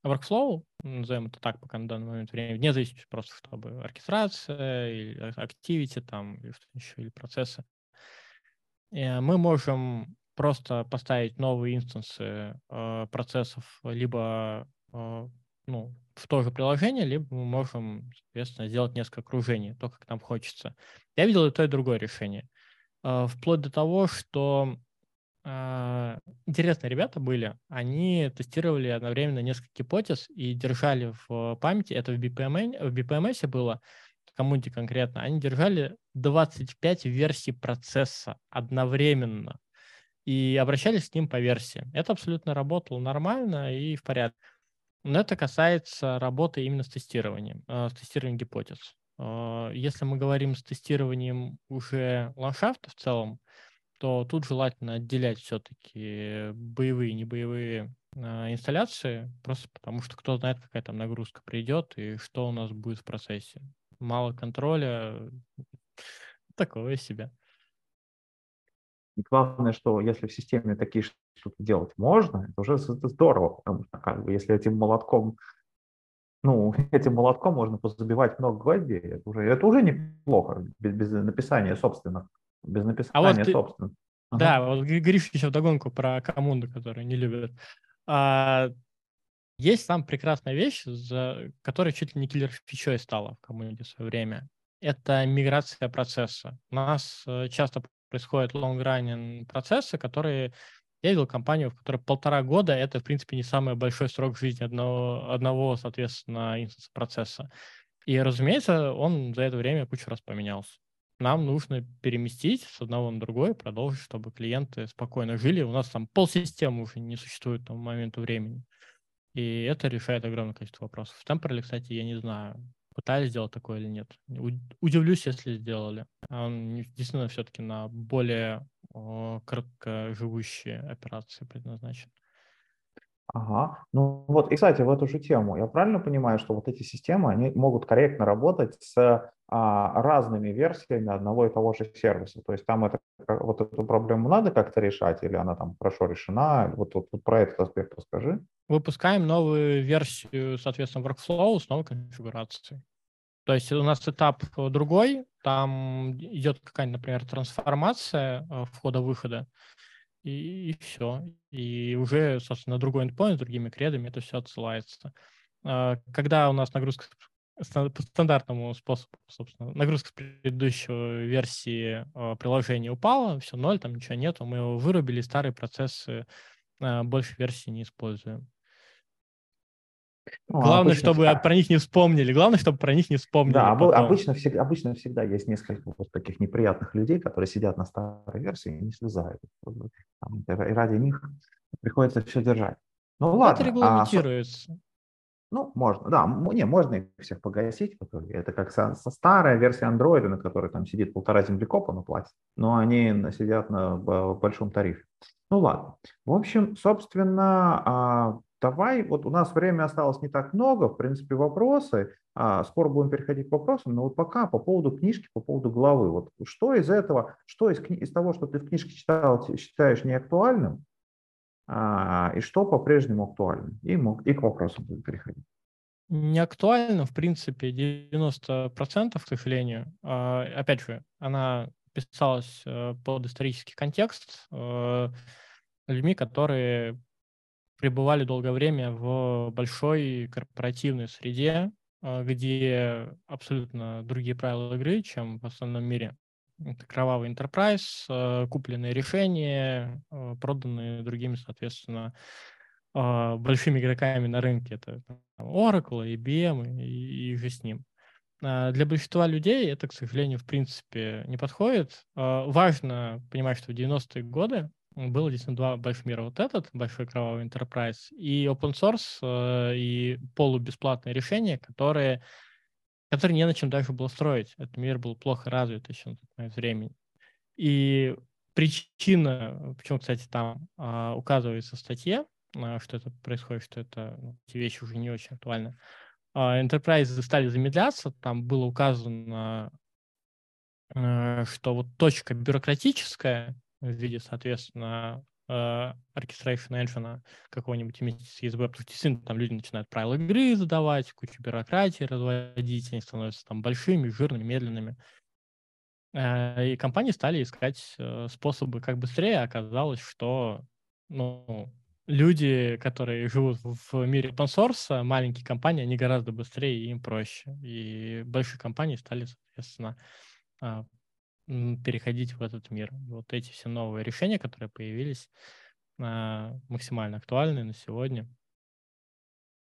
workflow, назовем это так пока на данный момент времени, вне зависимости просто, чтобы оркестрация, или activity, там, или что еще, или процессы. И мы можем просто поставить новые инстансы э, процессов либо э, ну, в то же приложение, либо мы можем, соответственно, сделать несколько окружений, то, как нам хочется. Я видел и то, и другое решение. Э, вплоть до того, что а, интересные ребята были. Они тестировали одновременно несколько гипотез и держали в памяти, это в BPMN, в BPMS было, коммунити конкретно, они держали 25 версий процесса одновременно и обращались к ним по версии. Это абсолютно работало нормально и в порядке. Но это касается работы именно с тестированием, э, с тестированием гипотез. Э, если мы говорим с тестированием уже ландшафта в целом, то тут желательно отделять все-таки боевые и небоевые э, инсталляции, просто потому что кто знает, какая там нагрузка придет и что у нас будет в процессе. Мало контроля, такого себя. И главное, что если в системе такие штуки делать можно, это уже это здорово, потому что как бы, если этим молотком ну, этим молотком можно позабивать много гвоздей, это уже, это уже неплохо, без, без написания собственных без написания а вот ты... собственно. Ага. Да, вот говоришь еще вдогонку про коммунду, которую не любят. А, есть там прекрасная вещь, за которой чуть ли не киллер фичой стала в коммунде в свое время. Это миграция процесса. У нас э, часто происходят long-running процессы, которые я видел компанию, в которой полтора года это, в принципе, не самый большой срок жизни одного, одного соответственно, инстанса процесса. И, разумеется, он за это время кучу раз поменялся нам нужно переместить с одного на другой, продолжить, чтобы клиенты спокойно жили. У нас там полсистемы уже не существует тому моменту времени. И это решает огромное количество вопросов. В Temporary, кстати, я не знаю, пытались сделать такое или нет. Удивлюсь, если сделали. Он действительно все-таки на более о, короткоживущие операции предназначен. Ага. Ну вот, и, кстати, в эту же тему, я правильно понимаю, что вот эти системы, они могут корректно работать с а, разными версиями одного и того же сервиса. То есть там это, вот эту проблему надо как-то решать, или она там хорошо решена? Вот, вот, вот про этот аспект расскажи. Выпускаем новую версию, соответственно, workflow с новой конфигурацией. То есть у нас этап другой, там идет какая-нибудь, например, трансформация э, входа-выхода, и, и все. И уже, собственно, на другой endpoint другими кредами это все отсылается. А, когда у нас нагрузка по стандартному способу, собственно, нагрузка с предыдущей версии э, приложения упала, все, ноль, там ничего нету, мы его вырубили, старые процессы э, больше версии не используем. Ну, Главное, чтобы всегда... про них не вспомнили. Главное, чтобы про них не вспомнили. Да, потом. обычно, всегда, обычно всегда есть несколько вот таких неприятных людей, которые сидят на старой версии и не слезают. И ради них приходится все держать. Ну ладно. Это а регламентируется. А, ну, можно, да, не, можно их всех погасить. Это как со, со старая версия Android, на которой там сидит полтора землекопа на плате, но они сидят на большом тарифе. Ну ладно. В общем, собственно, а, давай, вот у нас время осталось не так много, в принципе, вопросы. А, скоро будем переходить к вопросам, но вот пока по поводу книжки, по поводу главы. Вот что из этого, что из, из того, что ты в книжке читал, считаешь неактуальным, а, и что по-прежнему актуально. И, мог, и к вопросам будем переходить. Не актуально, в принципе, 90%, к сожалению. А, опять же, она писалась э, под исторический контекст э, людьми, которые пребывали долгое время в большой корпоративной среде, э, где абсолютно другие правила игры, чем в основном мире. Это кровавый enterprise, э, купленные решения, э, проданные другими, соответственно, большими игроками на рынке. Это Oracle, IBM и, и же с ним. А для большинства людей это, к сожалению, в принципе не подходит. Важно понимать, что в 90-е годы было действительно два больших мира. Вот этот, большой кровавый enterprise, и open source, и полубесплатные решения, которые который не на чем дальше было строить. Этот мир был плохо развит еще на тот момент времени. И причина, почему, кстати, там а, указывается в статье, а, что это происходит, что это ну, эти вещи уже не очень актуальны. А, enterprise стали замедляться, там было указано, а, что вот точка бюрократическая в виде, соответственно, э, orchestration engine какого-нибудь вместе с ESB, потому что действительно там люди начинают правила игры задавать, кучу бюрократии разводить, они становятся там большими, жирными, медленными. Э, и компании стали искать э, способы как быстрее. Оказалось, что ну, люди, которые живут в мире open source, маленькие компании, они гораздо быстрее и им проще. И большие компании стали, соответственно, переходить в этот мир. Вот эти все новые решения, которые появились, а, максимально актуальны на сегодня,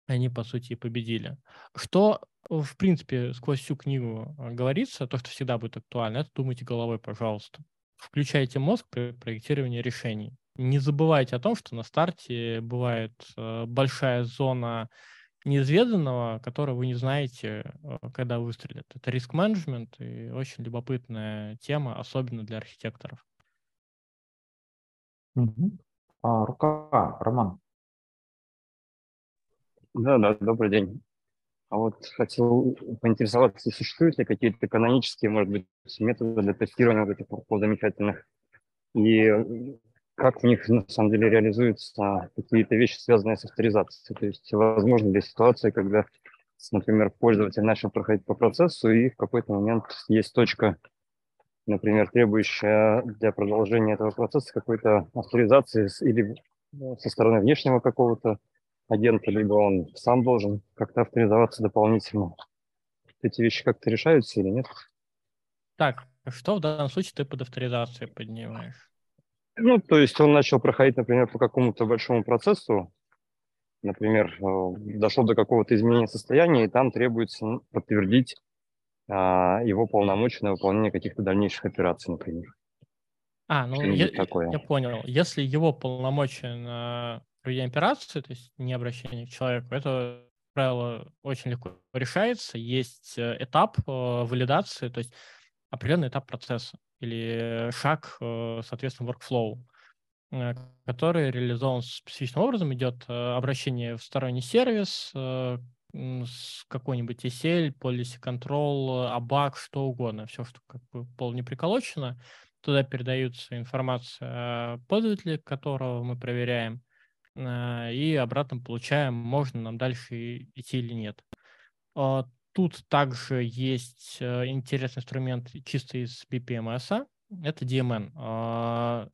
они, по сути, и победили. Что, в принципе, сквозь всю книгу а, говорится, то, что всегда будет актуально, это думайте головой, пожалуйста. Включайте мозг при проектировании решений. Не забывайте о том, что на старте бывает а, большая зона неизведанного, которого вы не знаете, э, когда выстрелит. Это риск-менеджмент и очень любопытная тема, особенно для архитекторов. Угу. А, рука, Роман. Да, да, добрый день. А вот хотел поинтересоваться, существуют ли какие-то канонические, может быть, методы для тестирования вот этих замечательных и как в них на самом деле реализуются какие-то вещи, связанные с авторизацией. То есть, возможно, для ситуации, когда, например, пользователь начал проходить по процессу, и в какой-то момент есть точка, например, требующая для продолжения этого процесса какой-то авторизации или со стороны внешнего какого-то агента, либо он сам должен как-то авторизоваться дополнительно. Эти вещи как-то решаются или нет? Так, что в данном случае ты под авторизацией поднимаешь? Ну, то есть он начал проходить, например, по какому-то большому процессу, например, э, дошел до какого-то изменения состояния, и там требуется подтвердить а, его полномочия на выполнение каких-то дальнейших операций, например. А, ну я, такое. я понял. Если его полномочия на проведение операции, то есть не обращение к человеку, это правило очень легко решается. Есть э, этап э, валидации, то есть определенный этап процесса или шаг, э, соответственно, workflow, э, который реализован специфичным образом. Идет э, обращение в сторонний сервис, с какой-нибудь ESL, policy control, ABAC, что угодно, все, что как бы пол не приколочено. Туда передаются информация о пользователе, которого мы проверяем, и обратно получаем, можно нам дальше идти или нет. А Тут также есть э, интересный инструмент чисто из BPMS. Это DMN. А,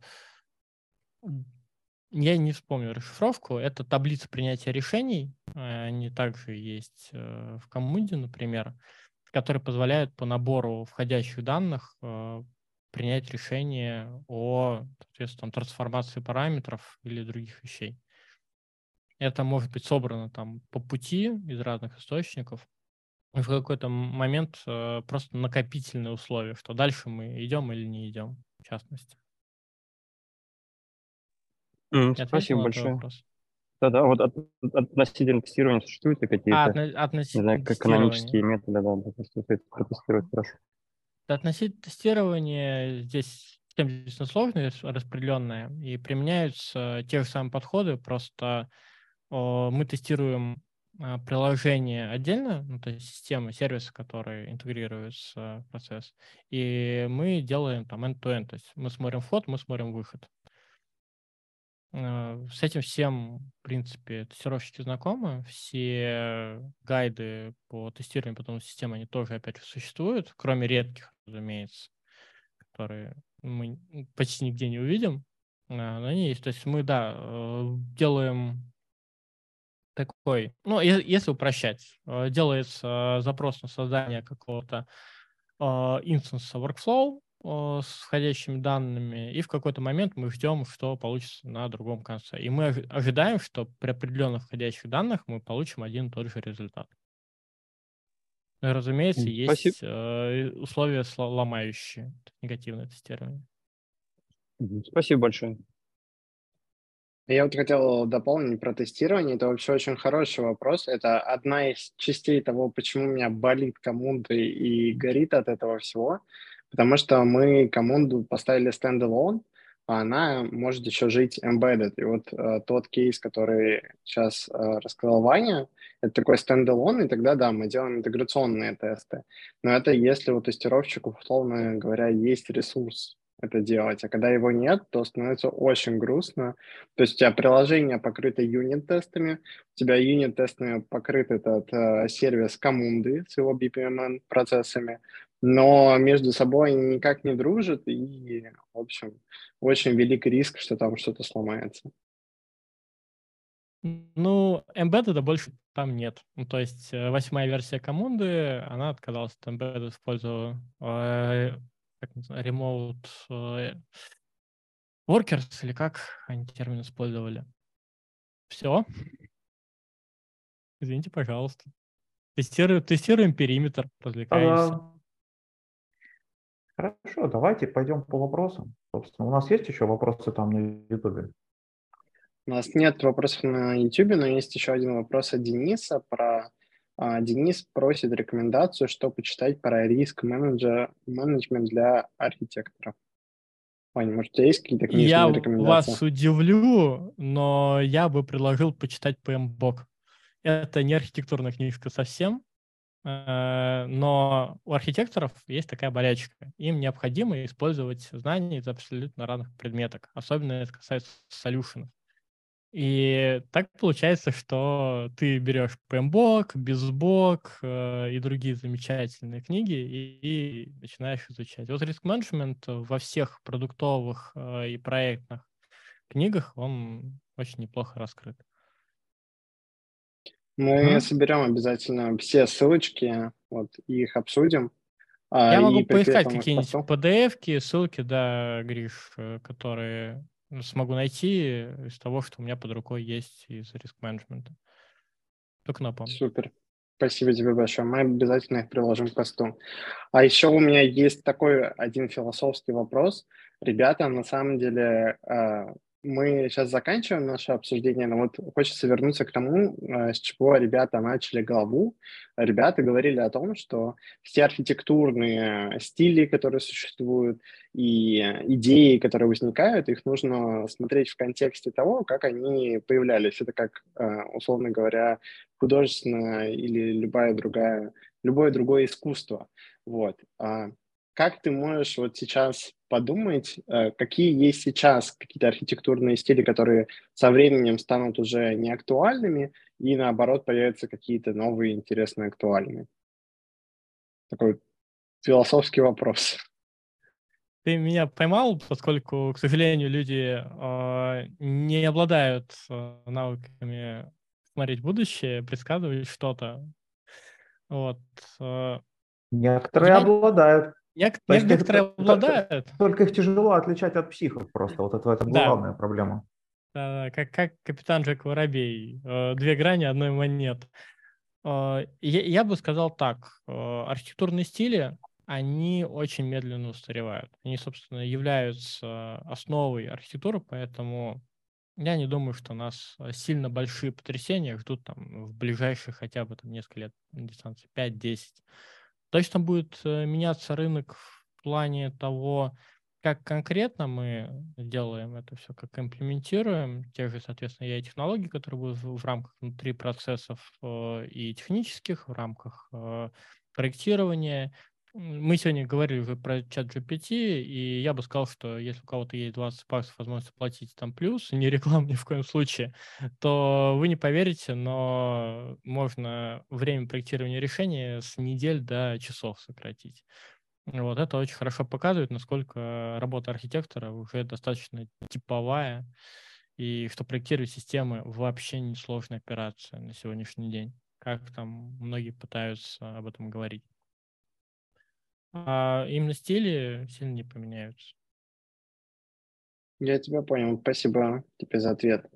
я не вспомню расшифровку. Это таблица принятия решений. Они также есть э, в Коммунде, например, которые позволяют по набору входящих данных э, принять решение о, соответственно, трансформации параметров или других вещей. Это может быть собрано там по пути из разных источников. И в какой-то момент э, просто накопительные условия, что дальше мы идем или не идем, в частности. Mm, спасибо большое. Да-да, вот от, относительно тестирования существуют ли какие-то а, отно- относительно знаю, канонические методы, да, да, протестировать хорошо. Относительно тестирования здесь система действительно сложная, распределенная, и применяются те же самые подходы, просто мы тестируем а, приложение отдельно, ну, то есть система, сервисы, которые интегрируются в процесс, и мы делаем там end-to-end, то есть мы смотрим вход, мы смотрим выход. А, с этим всем, в принципе, тестировщики знакомы. Все гайды по тестированию потом системы, они тоже, опять же, существуют, кроме редких, разумеется, которые мы почти нигде не увидим. А, но они есть. То есть мы, да, э, делаем такой, ну, если упрощать, э, делается запрос на создание какого-то а, инстанса workflow, с входящими данными, и в какой-то момент мы ждем, что получится на другом конце. И мы ожидаем, что при определенных входящих данных мы получим один и тот же результат. Разумеется, Спасибо. есть э, условия ломающие негативное тестирование. Спасибо большое. Я вот хотел дополнить про тестирование. Это вообще очень хороший вопрос. Это одна из частей того, почему у меня болит коммунты и горит от этого всего потому что мы команду поставили стендалон, а она может еще жить embedded. И вот э, тот кейс, который сейчас э, рассказал Ваня, это такой стендалон, и тогда, да, мы делаем интеграционные тесты. Но это если у тестировщиков, условно говоря, есть ресурс это делать, а когда его нет, то становится очень грустно. То есть у тебя приложение покрыто юнит-тестами, у тебя юнит-тестами покрыт этот э, сервис коммунды с его BPMN процессами, но между собой они никак не дружат, и, в общем, очень велик риск, что там что-то сломается. Ну, embedded больше там нет. Ну, то есть э, восьмая версия команды, она отказалась от embedded в как называется, remote э, workers, или как они термин использовали. Все. Извините, пожалуйста. Тестируем, тестируем периметр, развлекаемся. А, Хорошо, давайте пойдем по вопросам. Собственно, у нас есть еще вопросы там на YouTube? У нас нет вопросов на YouTube, но есть еще один вопрос от Дениса про Денис просит рекомендацию, что почитать про риск менеджер, менеджмент для архитектора. Ваня, может, у тебя есть какие-то книжные я рекомендации? Я вас удивлю, но я бы предложил почитать PMBOK. Это не архитектурная книжка совсем, Э, но у архитекторов есть такая болячка. Им необходимо использовать знания из абсолютно разных предметов. Особенно это касается солюшенов. И так получается, что ты берешь PMBOK, BizBook э, и другие замечательные книги и, и начинаешь изучать. Вот риск-менеджмент во всех продуктовых э, и проектных книгах, он очень неплохо раскрыт. Мы mm соберем обязательно все ссылочки, вот, и их обсудим. А, Я могу поискать какие-нибудь PDF-ки, ссылки, да, Гриш, э, которые смогу найти из того, что у меня под рукой есть из риск-менеджмента. Только напомню. Супер. Спасибо тебе большое. Мы обязательно их приложим к посту. А еще у меня есть такой один философский вопрос. Ребята, на самом деле, а, мы сейчас заканчиваем наше обсуждение, но вот хочется вернуться к тому, э, с чего ребята начали главу. Ребята говорили о том, что все архитектурные стили, которые существуют, и идеи, которые возникают, их нужно смотреть в контексте того, как они появлялись. Это как, э, условно говоря, художественное или любая другая, любое другое искусство. Вот. Как ты можешь вот сейчас подумать, э, какие есть сейчас какие-то архитектурные стили, которые со временем станут уже неактуальными, и наоборот появятся какие-то новые интересные актуальные? Такой философский вопрос. Ты меня поймал, поскольку, к сожалению, люди э, не обладают э, навыками смотреть будущее, предсказывать что-то. Вот. Э, Некоторые я... обладают. Нек- некоторые их, обладают. Только их тяжело отличать от психов просто. Вот это, это да. главная проблема. Да, как, как капитан Джек Воробей. Э, две грани одной монеты. Э, я, я бы сказал так. Э, архитектурные стили, они очень медленно устаревают. Они, собственно, являются основой архитектуры, поэтому я не думаю, что нас сильно большие потрясения ждут там в ближайшие хотя бы там несколько лет дистанции, 5-10. Точно будет меняться рынок в плане того, как конкретно мы делаем это все, как имплементируем те же, соответственно, я технологии, которые будут в, в рамках внутри процессов э, и технических, в рамках э, проектирования. Мы сегодня говорили уже про чат GPT, и я бы сказал, что если у кого-то есть 20 баксов возможность платить там плюс, не реклам ни в коем случае, то вы не поверите, но можно время проектирования решения с недель до часов сократить. Вот это очень хорошо показывает, насколько работа архитектора уже достаточно типовая, и что проектировать системы вообще не сложная операция на сегодняшний день, как там многие пытаются об этом говорить. А именно стили сильно не поменяются. Я тебя понял. Спасибо тебе за ответ.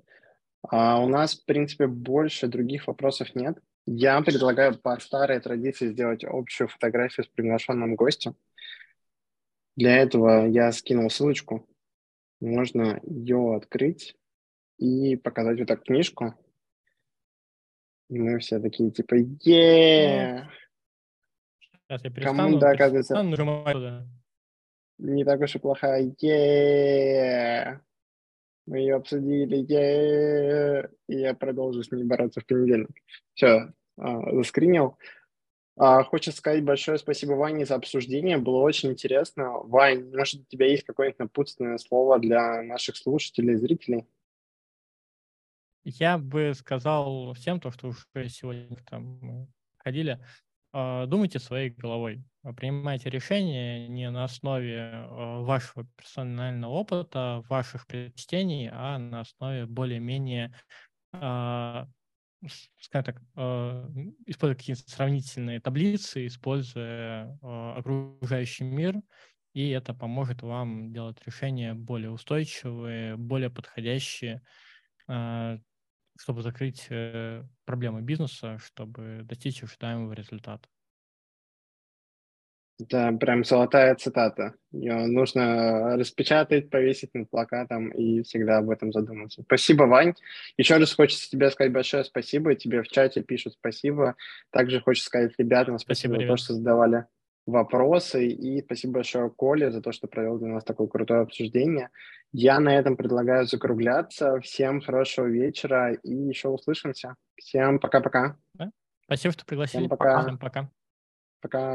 А у нас, в принципе, больше других вопросов нет. Я предлагаю по старой традиции сделать общую фотографию с приглашенным гостем. Для этого я скинул ссылочку. Можно ее открыть и показать вот так книжку. И мы все такие типа е Сейчас я перестану, Команда, оказывается, перестану, не так уж и плохая. е Мы ее обсудили. е И я продолжу с ней бороться в понедельник. Все, а, заскринил. А, хочется сказать большое спасибо Ване за обсуждение, было очень интересно. Вань, может, у тебя есть какое-нибудь напутственное слово для наших слушателей и зрителей? Я бы сказал всем, то, что уже сегодня там ходили, а, думайте своей головой, принимайте решения не на основе вашего персонального опыта, ваших предпочтений, а на основе более-менее скажем так, используя какие-то сравнительные таблицы, используя окружающий мир, и это поможет вам делать решения более устойчивые, более подходящие, чтобы закрыть проблемы бизнеса, чтобы достичь ожидаемого результата. Это прям золотая цитата. Ее нужно распечатать, повесить над плакатом и всегда об этом задуматься. Спасибо, Вань. Еще раз хочется тебе сказать большое спасибо. Тебе в чате пишут спасибо. Также хочется сказать ребятам спасибо, спасибо за то, что задавали вопросы. И спасибо большое Коле за то, что провел для нас такое крутое обсуждение. Я на этом предлагаю закругляться. Всем хорошего вечера и еще услышимся. Всем пока-пока. Спасибо, что пригласили. Всем пока. Всем пока. Пока.